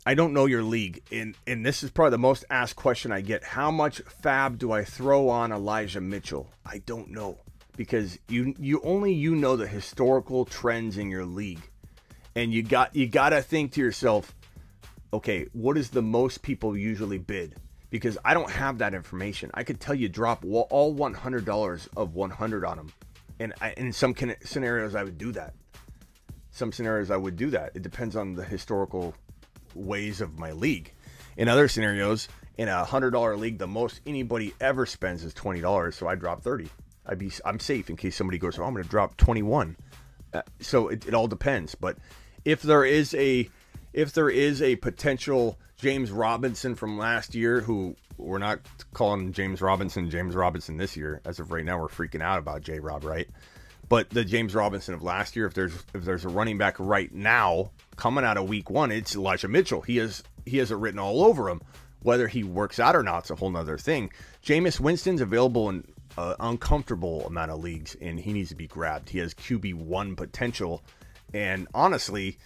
I don't know your league, and and this is probably the most asked question I get. How much fab do I throw on Elijah Mitchell? I don't know because you you only you know the historical trends in your league, and you got you got to think to yourself, okay, what is the most people usually bid? Because I don't have that information. I could tell you drop all one hundred dollars of one hundred on them, and I, in some scenarios I would do that. Some scenarios I would do that. It depends on the historical ways of my league. In other scenarios, in a hundred dollar league, the most anybody ever spends is twenty dollars. So I drop thirty. I'd be I'm safe in case somebody goes, oh, I'm going to drop twenty one. Uh, so it, it all depends. But if there is a if there is a potential James Robinson from last year, who we're not calling James Robinson James Robinson this year, as of right now, we're freaking out about J Rob, right? But the James Robinson of last year, if there's if there's a running back right now coming out of week one, it's Elijah Mitchell. He has he has it written all over him. Whether he works out or not, it's a whole nother thing. Jameis Winston's available in an uncomfortable amount of leagues, and he needs to be grabbed. He has QB one potential, and honestly,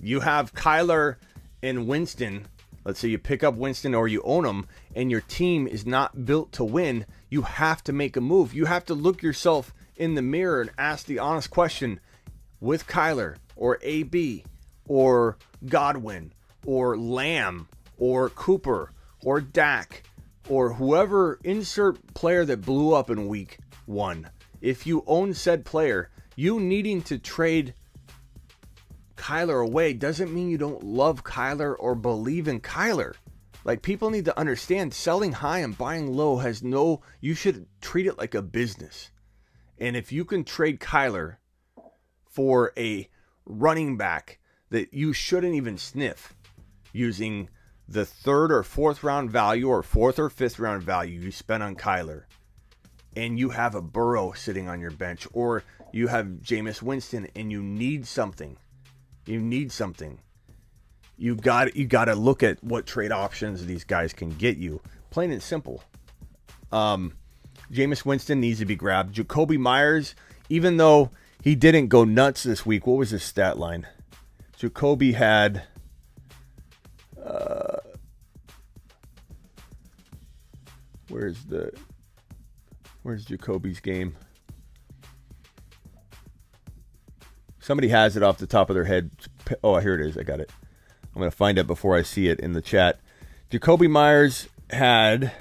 you have Kyler and Winston. Let's say you pick up Winston or you own him, and your team is not built to win. You have to make a move. You have to look yourself in the mirror and ask the honest question: with Kyler or AB or Godwin or Lamb or Cooper or Dak or whoever insert player that blew up in week one. If you own said player, you needing to trade Kyler away doesn't mean you don't love Kyler or believe in Kyler. Like people need to understand selling high and buying low has no you should treat it like a business. And if you can trade Kyler for a running back that you shouldn't even sniff using the third or fourth round value or fourth or fifth round value you spent on Kyler, and you have a Burrow sitting on your bench, or you have Jameis Winston and you need something, you need something. You got you got to look at what trade options these guys can get you. Plain and simple. Um, Jameis Winston needs to be grabbed. Jakobi Meyers, even though he didn't go nuts this week, what was his stat line? Jakobi had uh, where's the where's Jakobi's game? Somebody has it off the top of their head. Oh, here it is. I got it. I'm going to find it before I see it in the chat. Jakobi Meyers had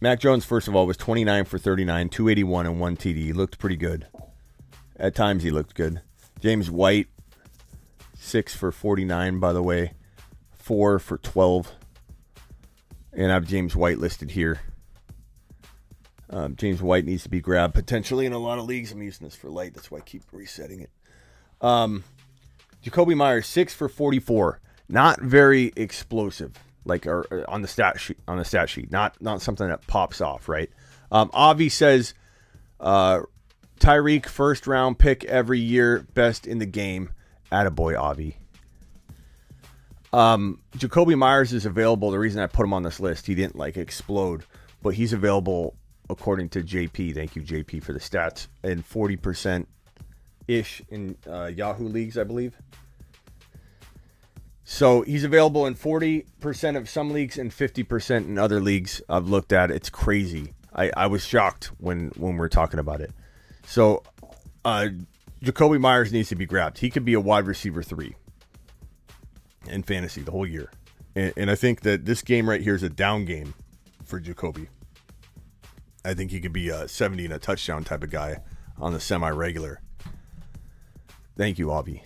Mac Jones, first of all, was 29 for 39, 281 and one TD. He looked pretty good. At times, he looked good. James White, six for 49, by the way, four for 12. And I have James White listed here. Um, James White needs to be grabbed potentially in a lot of leagues. I'm using this for light, that's why I keep resetting it. Um, Jakobi Meyers, six for 44. Not very explosive, like or, or on the stat sheet. On the stat sheet, not not something that pops off, right? Um, Avi says, uh, Tyreek first round pick every year, best in the game. Attaboy, Avi. Um, Jakobi Meyers is available. The reason I put him on this list, he didn't like explode, but he's available according to JP. Thank you, JP, for the stats. And 40% ish in uh, Yahoo leagues, I believe. So he's available in 40% of some leagues and 50% in other leagues I've looked at. It's crazy. I, I was shocked when, when we were talking about it. So uh, Jakobi Meyers needs to be grabbed. He could be a wide receiver three in fantasy the whole year. And, and I think that this game right here is a down game for Jakobi. I think he could be a 70 and a touchdown type of guy on the semi regular. Thank you, Avi.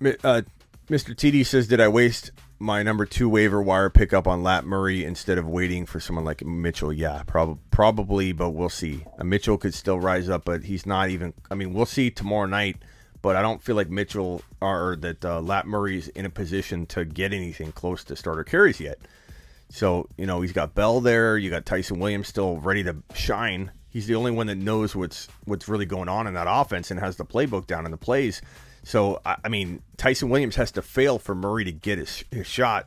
Uh, Mr. TD says, Did I waste my number two waiver wire pickup on Lat Murray instead of waiting for someone like Mitchell? Yeah, prob- probably, but we'll see. Uh, Mitchell could still rise up, but he's not even. I mean, we'll see tomorrow night, but I don't feel like Mitchell or, or that uh, Lat Murray's in a position to get anything close to starter carries yet. So, you know, he's got Bell there. You got Ty'Son Williams still ready to shine. He's the only one that knows what's what's really going on in that offense and has the playbook down in the plays. So, I, mean, Ty'Son Williams has to fail for Murray to get his, his shot.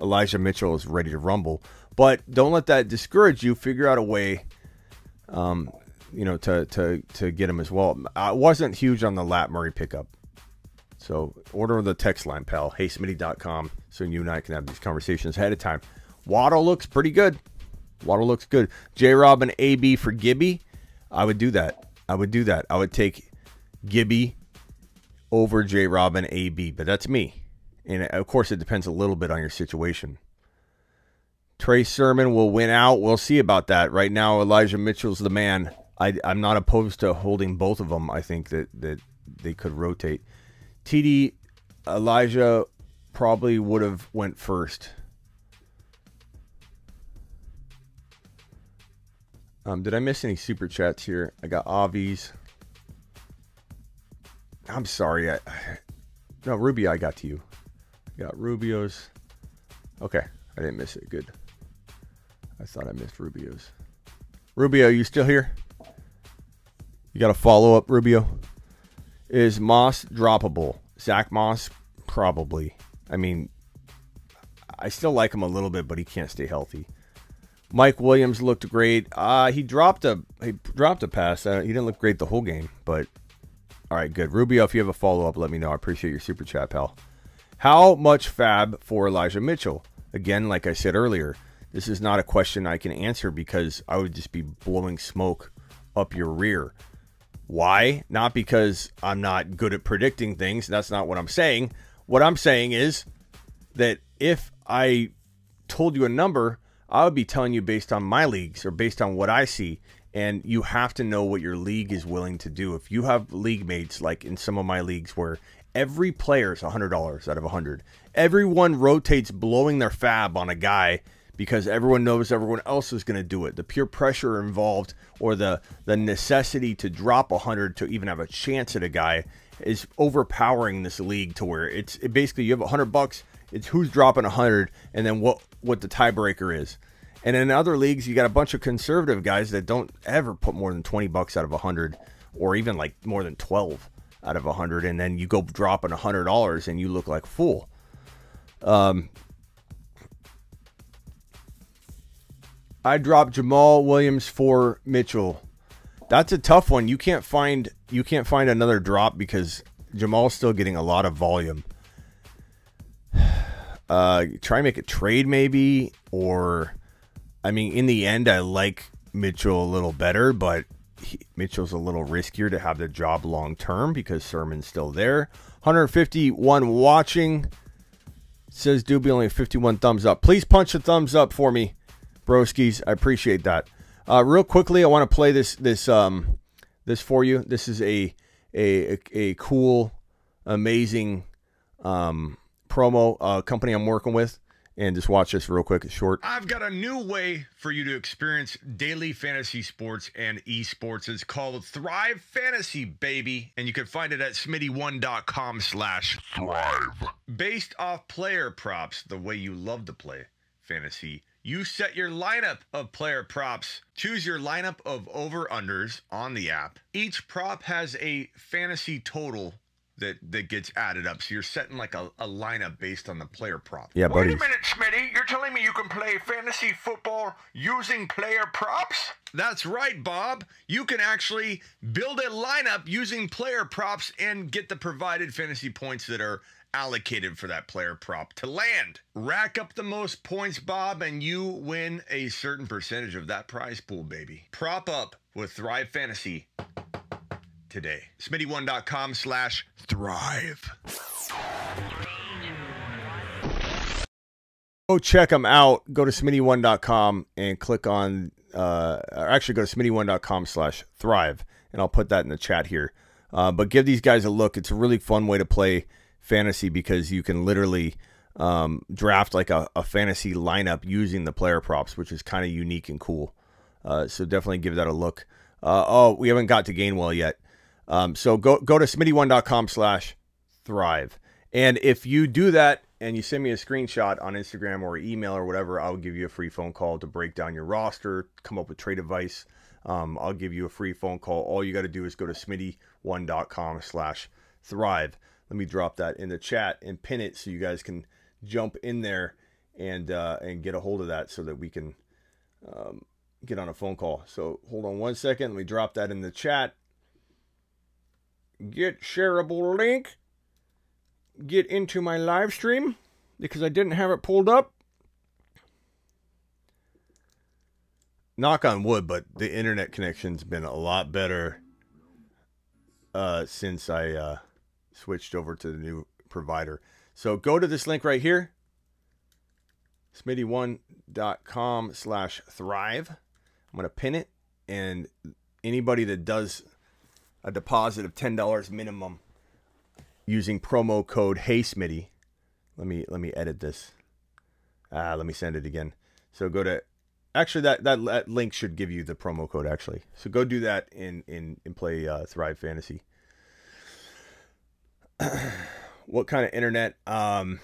Elijah Mitchell is ready to rumble. But don't let that discourage you. Figure out a way, um, you know, to, to, to get him as well. I wasn't huge on the Lat Murray pickup. So order the text line, pal. HeySmitty.com so you and I can have these conversations ahead of time. Waddle looks pretty good. Waddle looks good. J Rob and AB for Gibby. I would do that. I would do that. I would take Gibby over J Rob and AB, but that's me. And of course, it depends a little bit on your situation. Trey Sermon will win out. We'll see about that. Right now, Elijah Mitchell's the man. I, am not opposed to holding both of them. I think that, that they could rotate. TD Elijah probably would have went first. Um, did I miss any super chats here? I got Avi's. I'm sorry. I, no, Rubio, I got to you. I got Rubio's. Okay, I didn't miss it. Good. I thought I missed Rubio's. Rubio, you still here? You got a follow up, Rubio? Is Moss droppable? Zach Moss, probably. I mean, I still like him a little bit, but he can't stay healthy. Mike Williams looked great. Uh, he dropped a he dropped a pass. Uh, he didn't look great the whole game, but all right, good. Rubio, if you have a follow up, let me know. I appreciate your super chat, pal. How much fab for Elijah Mitchell? Again, like I said earlier, this is not a question I can answer because I would just be blowing smoke up your rear. Why? Not because I'm not good at predicting things. That's not what I'm saying. What I'm saying is that if I told you a number, I would be telling you based on my leagues or based on what I see. And you have to know what your league is willing to do. If you have league mates, like in some of my leagues, where every player is $100 out of 100, everyone rotates blowing their fab on a guy because everyone knows everyone else is going to do it. The pure pressure involved or the the necessity to drop 100 to even have a chance at a guy is overpowering this league to where it's it basically you have 100 bucks, it's who's dropping 100 and then what what the tiebreaker is. And in other leagues, you got a bunch of conservative guys that don't ever put more than 20 bucks out of 100 or even like more than 12 out of 100 and then you go dropping $100 and you look like a fool. Um I dropped Jamal Williams for Mitchell. That's a tough one. You can't find you can't find another drop because Jamal's still getting a lot of volume. Uh, try and make a trade maybe, or I mean, in the end, I like Mitchell a little better, but he, Mitchell's a little riskier to have the job long term because Sermon's still there. 151 watching. Says Doobie only 51 thumbs up. Please punch the thumbs up for me, broskies. I appreciate that. Uh, real quickly, I want to play this this um this for you. This is a a a, a cool, amazing um promo uh, company I'm working with. And just watch this real quick. It's short. I've got a new way for you to experience daily fantasy sports and esports. It's called Thrive Fantasy, baby. And you can find it at smitty1.com slash thrive. Based off player props, the way you love to play fantasy, you set your lineup of player props. Choose your lineup of over-unders on the app. Each prop has a fantasy total that that gets added up. So you're setting like a, a lineup based on the player prop. Yeah, Wait buddy. a minute, Smitty. You're telling me you can play fantasy football using player props? That's right, Bob. You can actually build a lineup using player props and get the provided fantasy points that are allocated for that player prop to land. Rack up the most points, Bob, and you win a certain percentage of that prize pool, baby. Prop up with Thrive Fantasy today. Smitty1.com slash thrive. Go check them out. Go to smitty1.com and click on, uh, or actually go to smitty1.com slash thrive. And I'll put that in the chat here. Uh, but give these guys a look. It's a really fun way to play fantasy because you can literally um, draft like a, a fantasy lineup using the player props, which is kind of unique and cool. Uh, so definitely give that a look. Uh, oh, we haven't got to Gainwell yet. Um, so go go to smitty1.com slash thrive. And if you do that and you send me a screenshot on Instagram or email or whatever, I'll give you a free phone call to break down your roster, come up with trade advice. Um, I'll give you a free phone call. All you got to do is go to smitty1.com slash thrive. Let me drop that in the chat and pin it so you guys can jump in there and uh, and get a hold of that so that we can um, get on a phone call. So hold on one second. Let me drop that in the chat. Get shareable link. Get into my live stream because I didn't have it pulled up. Knock on wood, but the internet connection's been a lot better uh, since I uh, switched over to the new provider. So go to this link right here, smitty1.com slash thrive. I'm going to pin it, and anybody that does a deposit of $10 minimum using promo code HeySmitty, let me let me edit this. Ah, let me send it again. So go to actually that, that that link should give you the promo code actually. So go do that in in in play uh, Thrive Fantasy. what kind of internet? Um,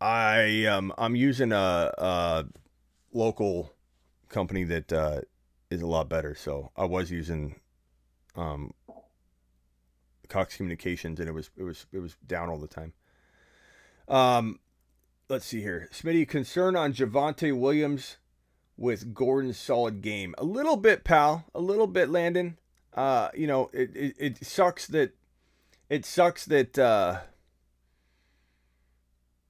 I um I'm using a, a local company that uh, is a lot better. So I was using um Cox Communications, and it was it was it was down all the time. Um, let's see here. Smitty, concern on Javonte Williams with Gordon's solid game. A little bit, pal. A little bit, Landon. Uh, you know, it, it, it sucks that it sucks that uh,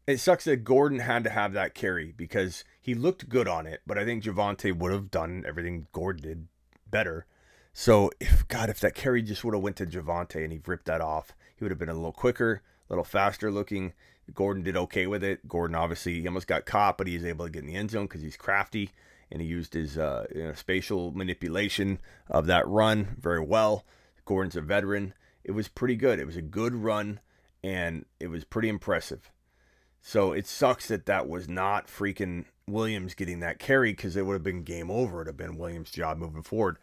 it sucks that Gordon had to have that carry because he looked good on it, but I think Javonte would have done everything Gordon did better. So if God, if that carry just would have went to Javonte and he ripped that off, he would have been a little quicker, a little faster looking. Gordon did okay with it. Gordon obviously he almost got caught, but he was able to get in the end zone because he's crafty and he used his uh, you know, spatial manipulation of that run very well. Gordon's a veteran. It was pretty good. It was a good run, and it was pretty impressive. So it sucks that that was not freaking Williams getting that carry because it would have been game over. It would have been Williams' job moving forward.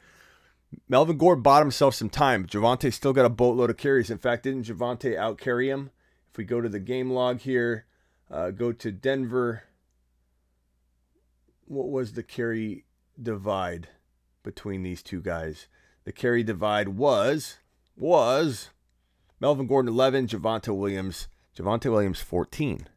Melvin Gordon bought himself some time. Javonte still got a boatload of carries. In fact, didn't Javonte out carry him? If we go to the game log here, uh, go to Denver. What was the carry divide between these two guys? The carry divide was was Melvin Gordon 11, Javonte Williams, Javonte Williams 14.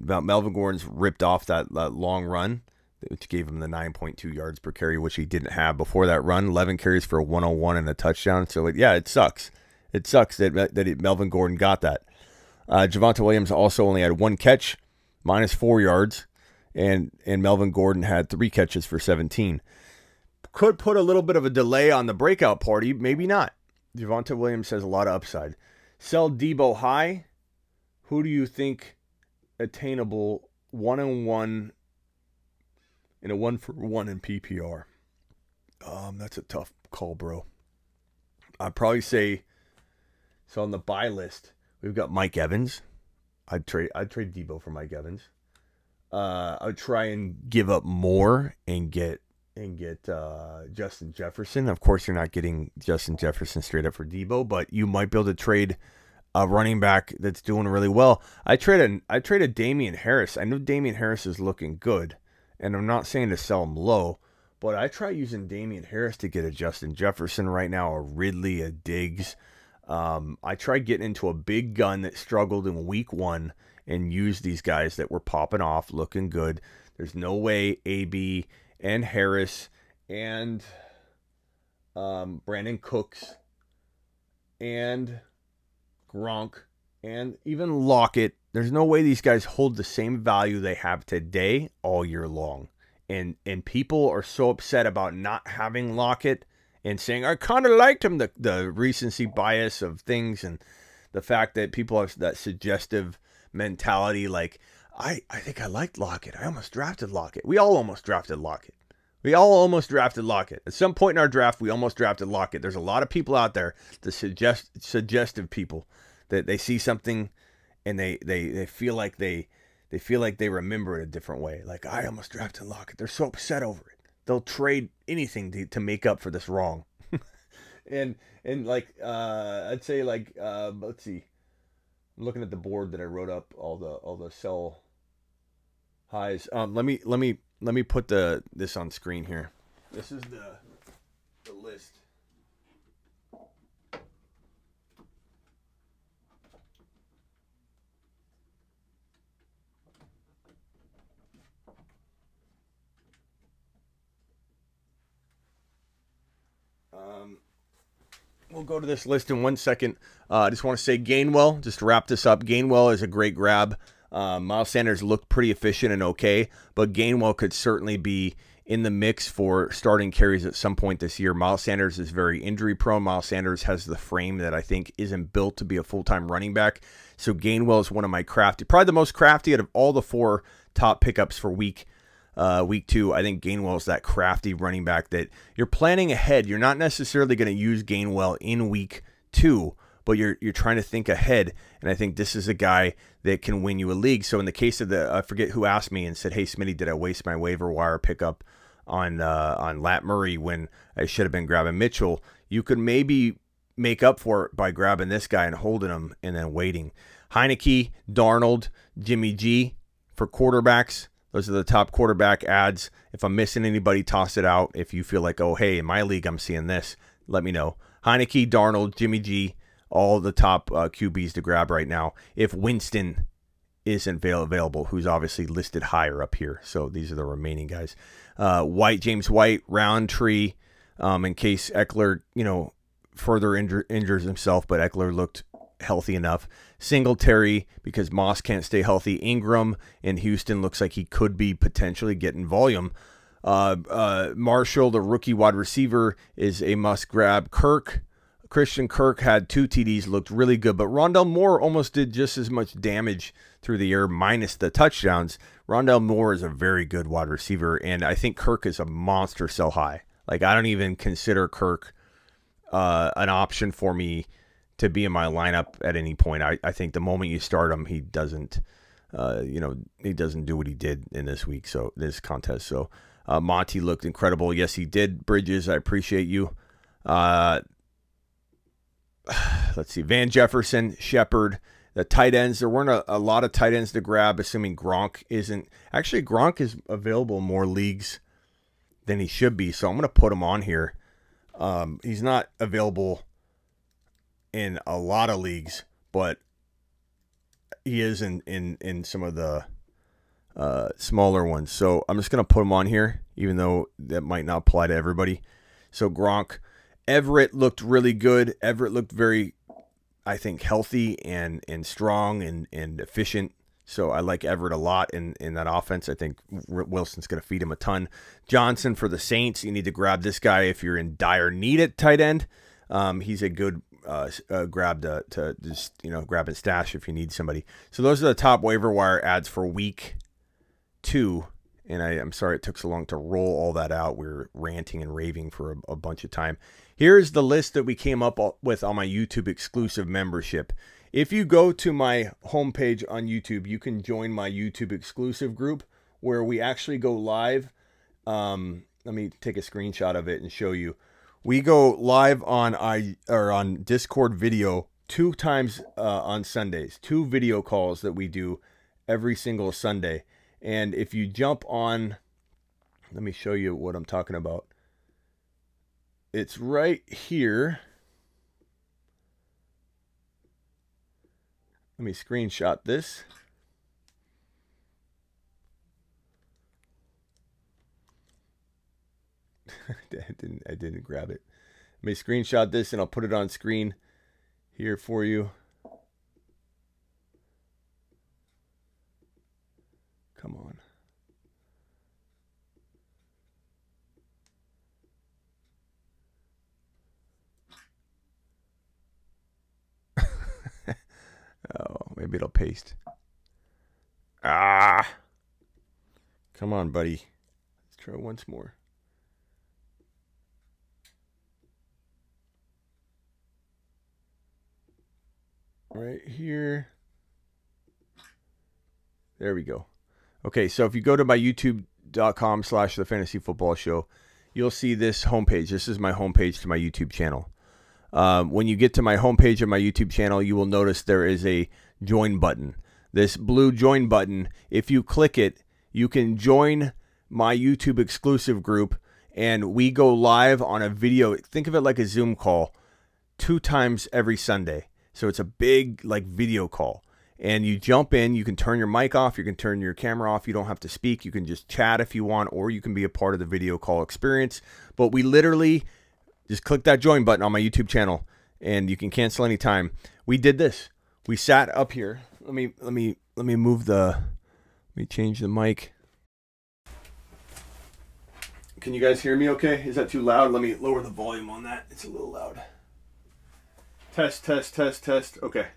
About Melvin Gordon's ripped off that, that long run, which gave him the 9.2 yards per carry, which he didn't have before that run. 11 carries for a 101 and a touchdown. So it, yeah, it sucks. It sucks that that it, Melvin Gordon got that. Uh, Javonte Williams also only had one catch, minus four yards, and and Melvin Gordon had three catches for 17. Could put a little bit of a delay on the breakout party, maybe not. Javonte Williams has a lot of upside. Sell Debo high. Who do you think attainable one on one in a one for one in PPR? Um, that's a tough call, bro. I'd probably say so on the buy list. We've got Mike Evans. I'd trade I'd trade Debo for Mike Evans. Uh, I'd try and give up more and get and get uh, Justin Jefferson. Of course, you're not getting Justin Jefferson straight up for Debo, but you might be able to trade a running back that's doing really well. I traded I traded Damien Harris. I know Damien Harris is looking good, and I'm not saying to sell him low, but I try using Damien Harris to get a Justin Jefferson right now, a Ridley, a Diggs. Um, I tried getting into a big gun that struggled in week one and used these guys that were popping off, looking good. There's no way AB and Harris and um, Brandin Cooks and Gronk and even Lockett. There's no way these guys hold the same value they have today all year long. And and people are so upset about not having Lockett and saying I kind of liked him. The the recency bias of things and the fact that people have that suggestive mentality, like I I think I liked Lockett. I almost drafted Lockett. We all almost drafted Lockett. We all almost drafted Lockett. At some point in our draft, we almost drafted Lockett. There's a lot of people out there, the suggest suggestive people, that they see something and they they they feel like they they feel like they remember it a different way. Like I almost drafted Lockett. They're so upset over it. They'll trade anything to, to make up for this wrong. and and like uh, I'd say like uh, let's see. I'm looking at the board that I wrote up all the all the sell highs. Um, let me let me let me put the this on screen here. This is the the list. Um, we'll go to this list in one second. Uh, I just want to say Gainwell, just to wrap this up. Gainwell is a great grab. Um, Miles Sanders looked pretty efficient and okay, but Gainwell could certainly be in the mix for starting carries at some point this year. Miles Sanders is very injury prone. Miles Sanders has the frame that I think isn't built to be a full time running back. So Gainwell is one of my crafty, probably the most crafty out of all the four top pickups for week uh, week two. I think Gainwell is that crafty running back that you're planning ahead. You're not necessarily going to use Gainwell in week two, but you're you're trying to think ahead. And I think this is a guy that can win you a league. So in the case of the, I forget who asked me and said, "Hey Smitty, did I waste my waiver wire pickup on uh, on Lat Murray when I should have been grabbing Mitchell?" You could maybe make up for it by grabbing this guy and holding him and then waiting. Heinicke, Darnold, Jimmy G for quarterbacks. Those are the top quarterback adds. If I'm missing anybody, toss it out. If you feel like, oh, hey, in my league, I'm seeing this, let me know. Heinicke, Darnold, Jimmy G, all the top uh, QBs to grab right now. If Winston isn't available, who's obviously listed higher up here. So these are the remaining guys. Uh, White, James White, Rountree, um, in case Ekeler, you know, further injure, injures himself, but Ekeler looked healthy enough. Singletary, because Moss can't stay healthy. Ingram in Houston looks like he could be potentially getting volume. Uh, uh, Marshall, the rookie wide receiver, is a must grab. Kirk, Christian Kirk had two TDs, looked really good, but Rondale Moore almost did just as much damage through the air, minus the touchdowns. Rondale Moore is a very good wide receiver, and I think Kirk is a monster sell high. Like I don't even consider Kirk uh, an option for me to be in my lineup at any point. I, I think the moment you start him, he doesn't, uh, you know, he doesn't do what he did in this week, so this contest. So uh, Monty looked incredible. Yes, he did. Bridges, I appreciate you. Uh, let's see, Van Jefferson, Shepard, the tight ends. There weren't a, a, lot of tight ends to grab, assuming Gronk isn't. Actually, Gronk is available more leagues than he should be, so I'm going to put him on here. Um, he's not available in a lot of leagues, but he is in in in some of the uh, smaller ones. So I'm just gonna put him on here, even though that might not apply to everybody. So Gronk, Everett looked really good. Everett looked very, I think, healthy and and strong and and efficient. So I like Everett a lot in, in that offense. I think Wilson's going to feed him a ton. Johnson for the Saints. You need to grab this guy if you're in dire need at tight end. Um, he's a good uh, uh, to just you know grab and stash if you need somebody. So those are the top waiver wire adds for week two. And I, am sorry it took so long to roll all that out. We are ranting and raving for a, a bunch of time. Here's the list that we came up with on my YouTube exclusive membership. If you go to my homepage on YouTube, you can join my YouTube exclusive group where we actually go live. Um, let me take a screenshot of it and show you. We go live on I or on Discord video two times uh, on Sundays. Two video calls that we do every single Sunday. And if you jump on, let me show you what I'm talking about. It's right here. Let me screenshot this. I didn't I didn't grab it. Let me screenshot this and I'll put it on screen here for you. Come on. oh, maybe it'll paste. Ah. Come on, buddy. Let's try once more. Right here. There we go. Okay, so if you go to my youtube.com slash the fantasy football show, you'll see this homepage. This is my homepage to my YouTube channel. Um, when you get to my homepage of my YouTube channel, you will notice there is a join button. This blue join button, if you click it, you can join my YouTube exclusive group and we go live on a video. Think of it like a Zoom call two times every Sunday. So it's a big like video call and you jump in. You can turn your mic off, you can turn your camera off. You don't have to speak. You can just chat if you want, or you can be a part of the video call experience. But we literally just click that join button on my YouTube channel, and you can cancel anytime. We did this. We sat up here. Let me let me let me move the. Let me change the mic. Can you guys hear me okay? Is that too loud? Let me lower the volume on that. It's a little loud. Test, test, test, test. Okay.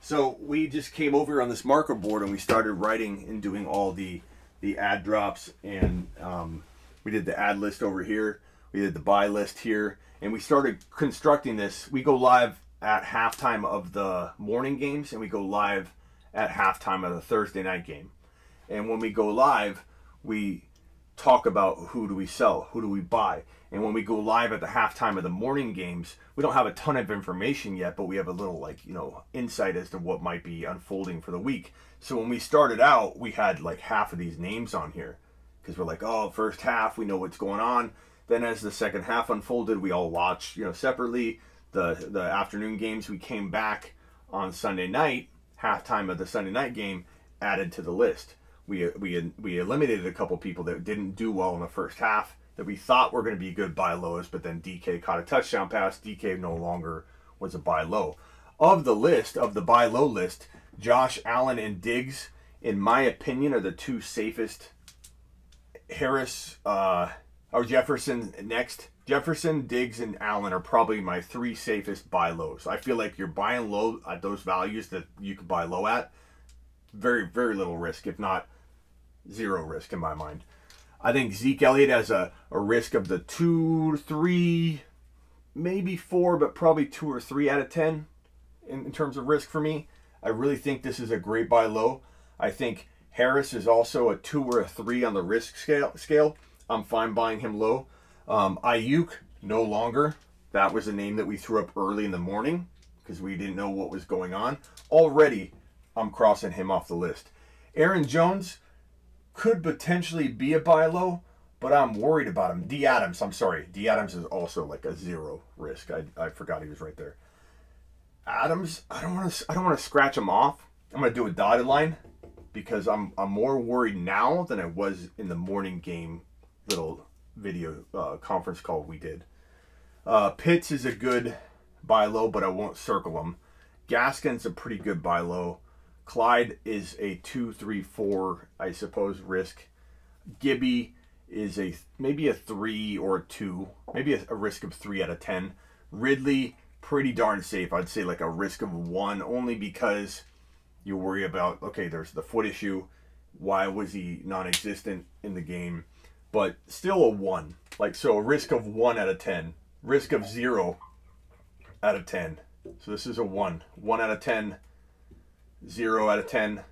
So we just came over on this marker board and we started writing and doing all the the add drops and um, we did the add list over here. We did the buy list here and we started constructing this. We go live at halftime of the morning games and we go live at halftime of the Thursday night game. And when we go live, we talk about who do we sell, who do we buy. And when we go live at the halftime of the morning games, we don't have a ton of information yet, but we have a little like, you know, insight as to what might be unfolding for the week. So when we started out, we had like half of these names on here because we're like, oh, first half, we know what's going on. Then as the second half unfolded, we all watched, you know, separately the the afternoon games. We came back on Sunday night, halftime of the Sunday night game, added to the list. We we we eliminated a couple people that didn't do well in the first half that we thought were going to be good buy lows, but then DK caught a touchdown pass. DK no longer was a buy low. Of the list of the buy low list, Josh Allen and Diggs, in my opinion, are the two safest. Harris uh, or Jefferson next. Jefferson, Diggs, and Allen are probably my three safest buy lows. I feel like you're buying low at those values that you could buy low at. Very, very little risk, if not zero risk in my mind. I think Zeke Elliott has a, a risk of the two, three, maybe four, but probably two or three out of 10 in, in terms of risk for me. I really think this is a great buy low. I think Harris is also a two or a three on the risk scale. scale. I'm fine buying him low. Um, Aiyuk, no longer. That was a name that we threw up early in the morning because we didn't know what was going on. Already, I'm crossing him off the list. Aaron Jones could potentially be a buy low, but I'm worried about him. D Adams, I'm sorry. D Adams is also like a zero risk. I, I forgot he was right there. Adams, I don't want to I don't want to scratch him off. I'm going to do a dotted line because I'm I'm more worried now than I was in the morning game little video uh, conference call we did. Uh, Pitts is a good buy low, but I won't circle him. Gaskin's a pretty good buy low. Clyde is a two, three, four, I suppose, risk. Gibby is a maybe a three or a two, maybe a, a risk of three out of ten. Ridley, pretty darn safe. I'd say like a risk of one, only because you worry about okay, there's the foot issue. Why was he non-existent in the game? But still a one. Like so, a risk of one out of ten. Risk of zero out of ten. So this is a one. One out of ten 0 out of 10,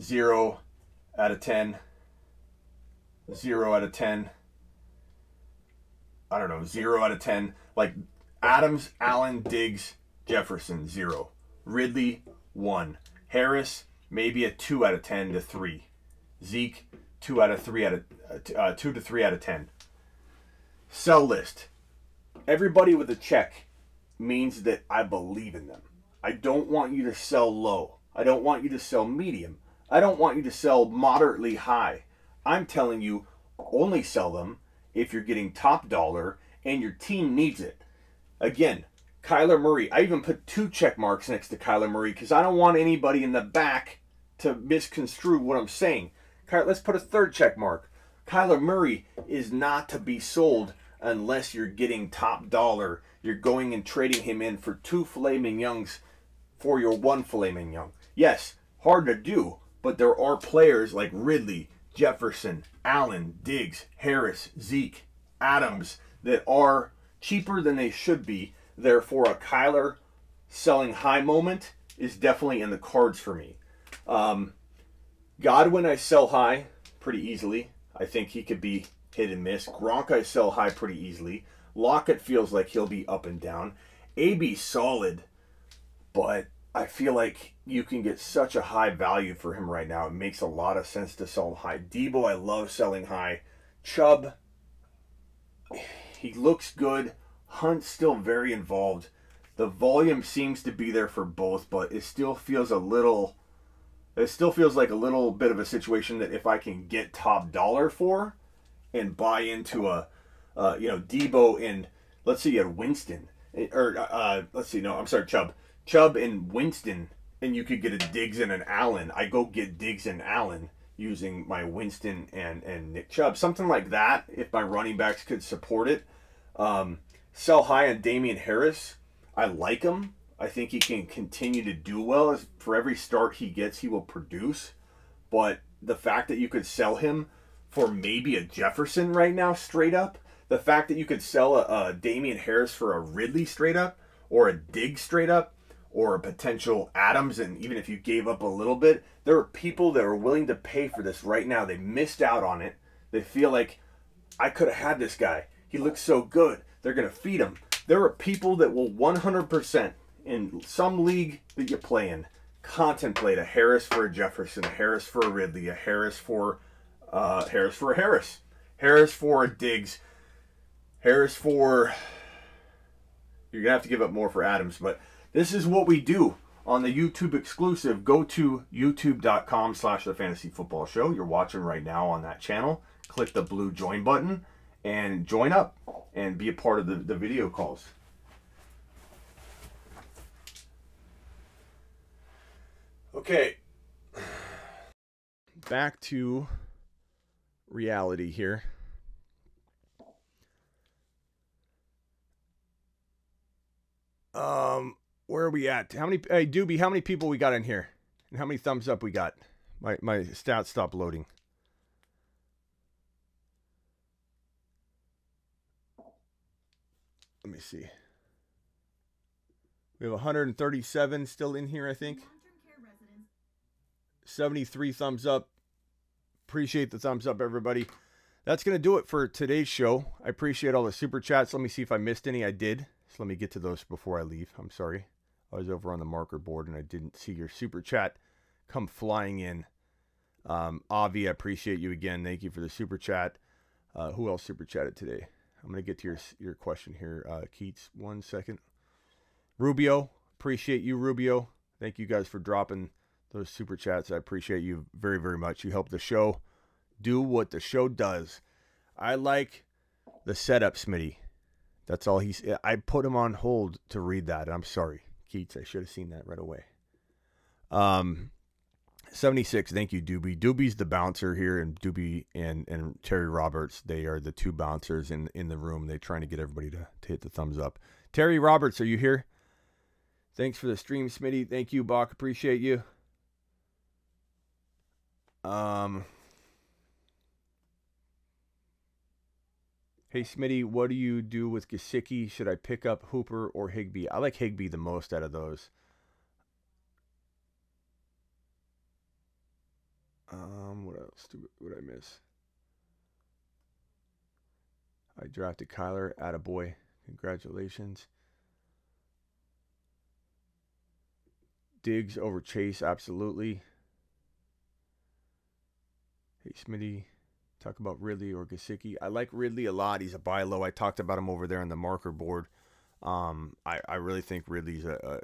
0 out of 10, 0 out of 10. I don't know, 0 out of 10. Like Adams, Allen, Diggs, Jefferson, 0. Ridley, 1. Harris, maybe a 2 out of 10 to 3. Zeke, 2 out of 3 out of uh, 2 to 3 out of 10. Sell list. Everybody with a check means that I believe in them. I don't want you to sell low. I don't want you to sell medium. I don't want you to sell moderately high. I'm telling you, only sell them if you're getting top dollar and your team needs it. Again, Kyler Murray. I even put two check marks next to Kyler Murray because I don't want anybody in the back to misconstrue what I'm saying. Let's put a third check mark. Kyler Murray is not to be sold unless you're getting top dollar. You're going and trading him in for two filet mignons for your one filet mignon. Yes, hard to do, but there are players like Ridley, Jefferson, Allen, Diggs, Harris, Zeke, Adams that are cheaper than they should be. Therefore, a Kyler selling high moment is definitely in the cards for me. Um, Godwin, I sell high pretty easily. I think he could be hit and miss. Gronk, I sell high pretty easily. Lockett feels like he'll be up and down. AB solid but I feel like you can get such a high value for him right now. It makes a lot of sense to sell him high. Deebo, I love selling high. Chubb, he looks good. Hunt's still very involved. The volume seems to be there for both, but it still feels a little. It still feels like a little bit of a situation that if I can get top dollar for, and buy into a, uh, you know, Deebo and let's see, a Winston or uh, let's see, no, I'm sorry, Chubb Chubb and Winston, and you could get a Diggs and an Allen. I go get Diggs and Allen using my Winston and, and Nick Chubb. Something like that, if my running backs could support it. Um, sell high on Damien Harris. I like him. I think he can continue to do well. As for every start he gets, he will produce. But the fact that you could sell him for maybe a Jefferson right now, straight up, the fact that you could sell a, a Damien Harris for a Ridley straight up, or a Dig straight up, or a potential Adams, and even if you gave up a little bit, there are people that are willing to pay for this right now. They missed out on it. They feel like I could have had this guy. He looks so good. They're going to feed him. There are people that will 100% in some league that you play in contemplate a Harris for a Jefferson, a Harris for a Ridley, a Harris for uh, Harris for a Harris, Harris for a Diggs, Harris for. You're gonna have to give up more for Adams, but this is what we do on the YouTube exclusive, go to youtube.com slash the fantasy football show. You're watching right now on that channel. Click the blue join button and join up and be a part of the, the video calls. Okay. Back to reality here. Um, where are we at? How many? Hey, Doobie, how many people we got in here? And how many thumbs up we got? My my stats stopped loading. Let me see. We have 137 still in here, I think. 73 thumbs up. Appreciate the thumbs up, everybody. That's going to do it for today's show. I appreciate all the super chats. Let me see if I missed any. I did. So let me get to those before I leave. I'm sorry. I was over on the marker board and I didn't see your super chat come flying in. Um, Avi, I appreciate you again. Thank you for the super chat. Uh, who else super chatted today? I'm going to get to your your question here, uh, Keats. One second. Rubio, appreciate you, Rubio. Thank you guys for dropping those super chats. I appreciate you very, very much. You help the show do what the show does. I like the setup, Smitty. That's all he's. I put him on hold to read that. I'm sorry, Keats. I should have seen that right away. Um, 76. Thank you, Doobie. Doobie's the bouncer here, and Doobie and and Terry Roberts. They are the two bouncers in in the room. They're trying to get everybody to, to hit the thumbs up. Terry Roberts, are you here? Thanks for the stream, Smitty. Thank you, Bach. Appreciate you. Um. Hey Smitty, what do you do with Gesicki? Should I pick up Hooper or Higbee? I like Higbee the most out of those. Um, what else do what I miss? I drafted Kyler. Attaboy. Congratulations. Diggs over Chase, absolutely. Hey, Smitty, talk about Ridley or Gesicki. I like Ridley a lot. He's a buy low. I talked about him over there on the marker board. Um, I, I really think Ridley's a, a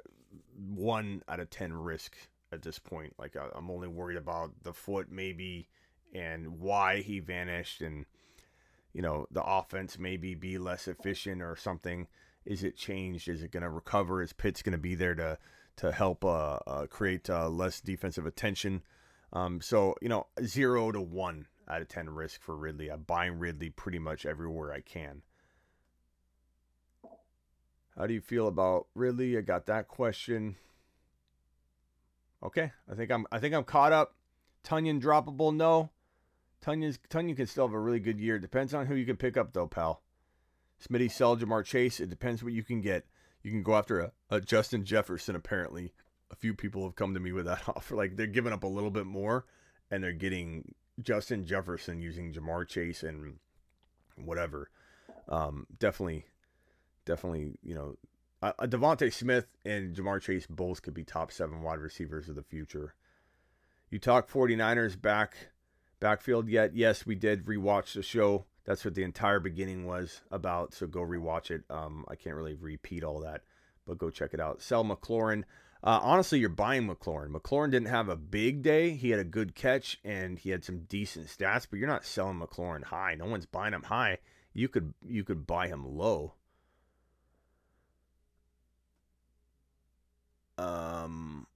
one out of ten risk at this point. Like I, I'm only worried about the foot maybe and why he vanished and you know the offense maybe be less efficient or something. Is it changed? Is it going to recover? Is Pitts going to be there to to help uh, uh, create uh, less defensive attention? Um, so you know zero to one out of ten risk for Ridley. I'm buying Ridley pretty much everywhere I can. How do you feel about Ridley? I got that question. Okay, I think I'm I think I'm caught up. Tonyan droppable? No. Tonyan's Tonyan can still have a really good year. Depends on who you can pick up though, pal. Smitty sell Ja'Marr Chase. It depends what you can get. You can go after a, a Justin Jefferson. Apparently, a few people have come to me with that offer. Like they're giving up a little bit more, and they're getting Justin Jefferson using Ja'Marr Chase and whatever. Um, definitely, definitely, you know, uh, DeVonta Smith and Ja'Marr Chase both could be top seven wide receivers of the future. You talk 49ers back backfield yet? Yes, we did rewatch the show. That's what the entire beginning was about. So go rewatch it. Um, I can't really repeat all that, but go check it out. Sell McLaurin. Uh, honestly, you're buying McLaurin. McLaurin didn't have a big day. He had a good catch and he had some decent stats, but you're not selling McLaurin high. No one's buying him high. You could you could buy him low. Um,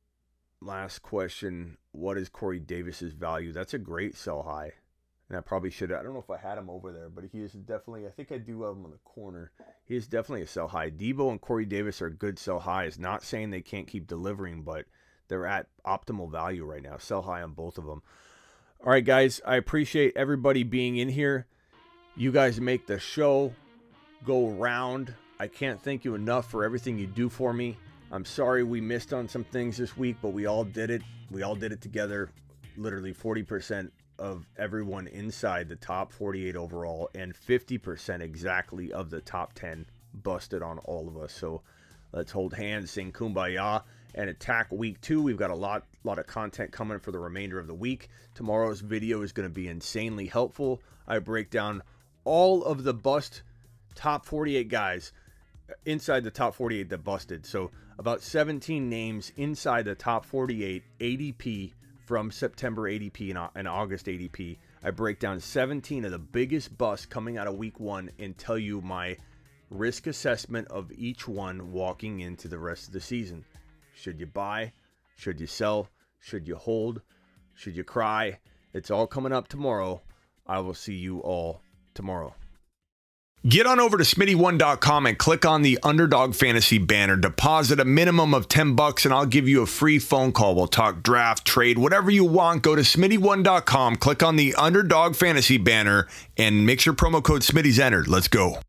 last question: What is Corey Davis's value? That's a great sell high, and I probably should. I don't know if I had him over there, but he is definitely. I think I do have him on the corner. He is definitely a sell high. Deebo and Corey Davis are good sell highs. Not saying they can't keep delivering, but they're at optimal value right now. Sell high on both of them. All right, guys. I appreciate everybody being in here. You guys make the show go round. I can't thank you enough for everything you do for me. I'm sorry we missed on some things this week, but we all did it. We all did it together. Literally 40% of everyone inside the top 48 overall, and 50% exactly of the top 10 busted on all of us. So let's hold hands, sing kumbaya, and attack week two. We've got a lot, lot of content coming for the remainder of the week. Tomorrow's video is going to be insanely helpful. I break down all of the bust top 48 guys uh, inside the top 48 that busted. So about 17 names inside the top 48 ADP from September ADP and, uh, and August ADP. I break down 17 of the biggest busts coming out of week one and tell you my risk assessment of each one walking into the rest of the season. Should you buy? Should you sell? Should you hold? Should you cry? It's all coming up tomorrow. I will see you all tomorrow. Get on over to smitty1.com and click on the underdog fantasy banner. Deposit a minimum of 10 bucks and I'll give you a free phone call. We'll talk draft, trade, whatever you want. Go to smitty1.com, click on the underdog fantasy banner and make sure promo code Smitty's entered. Let's go.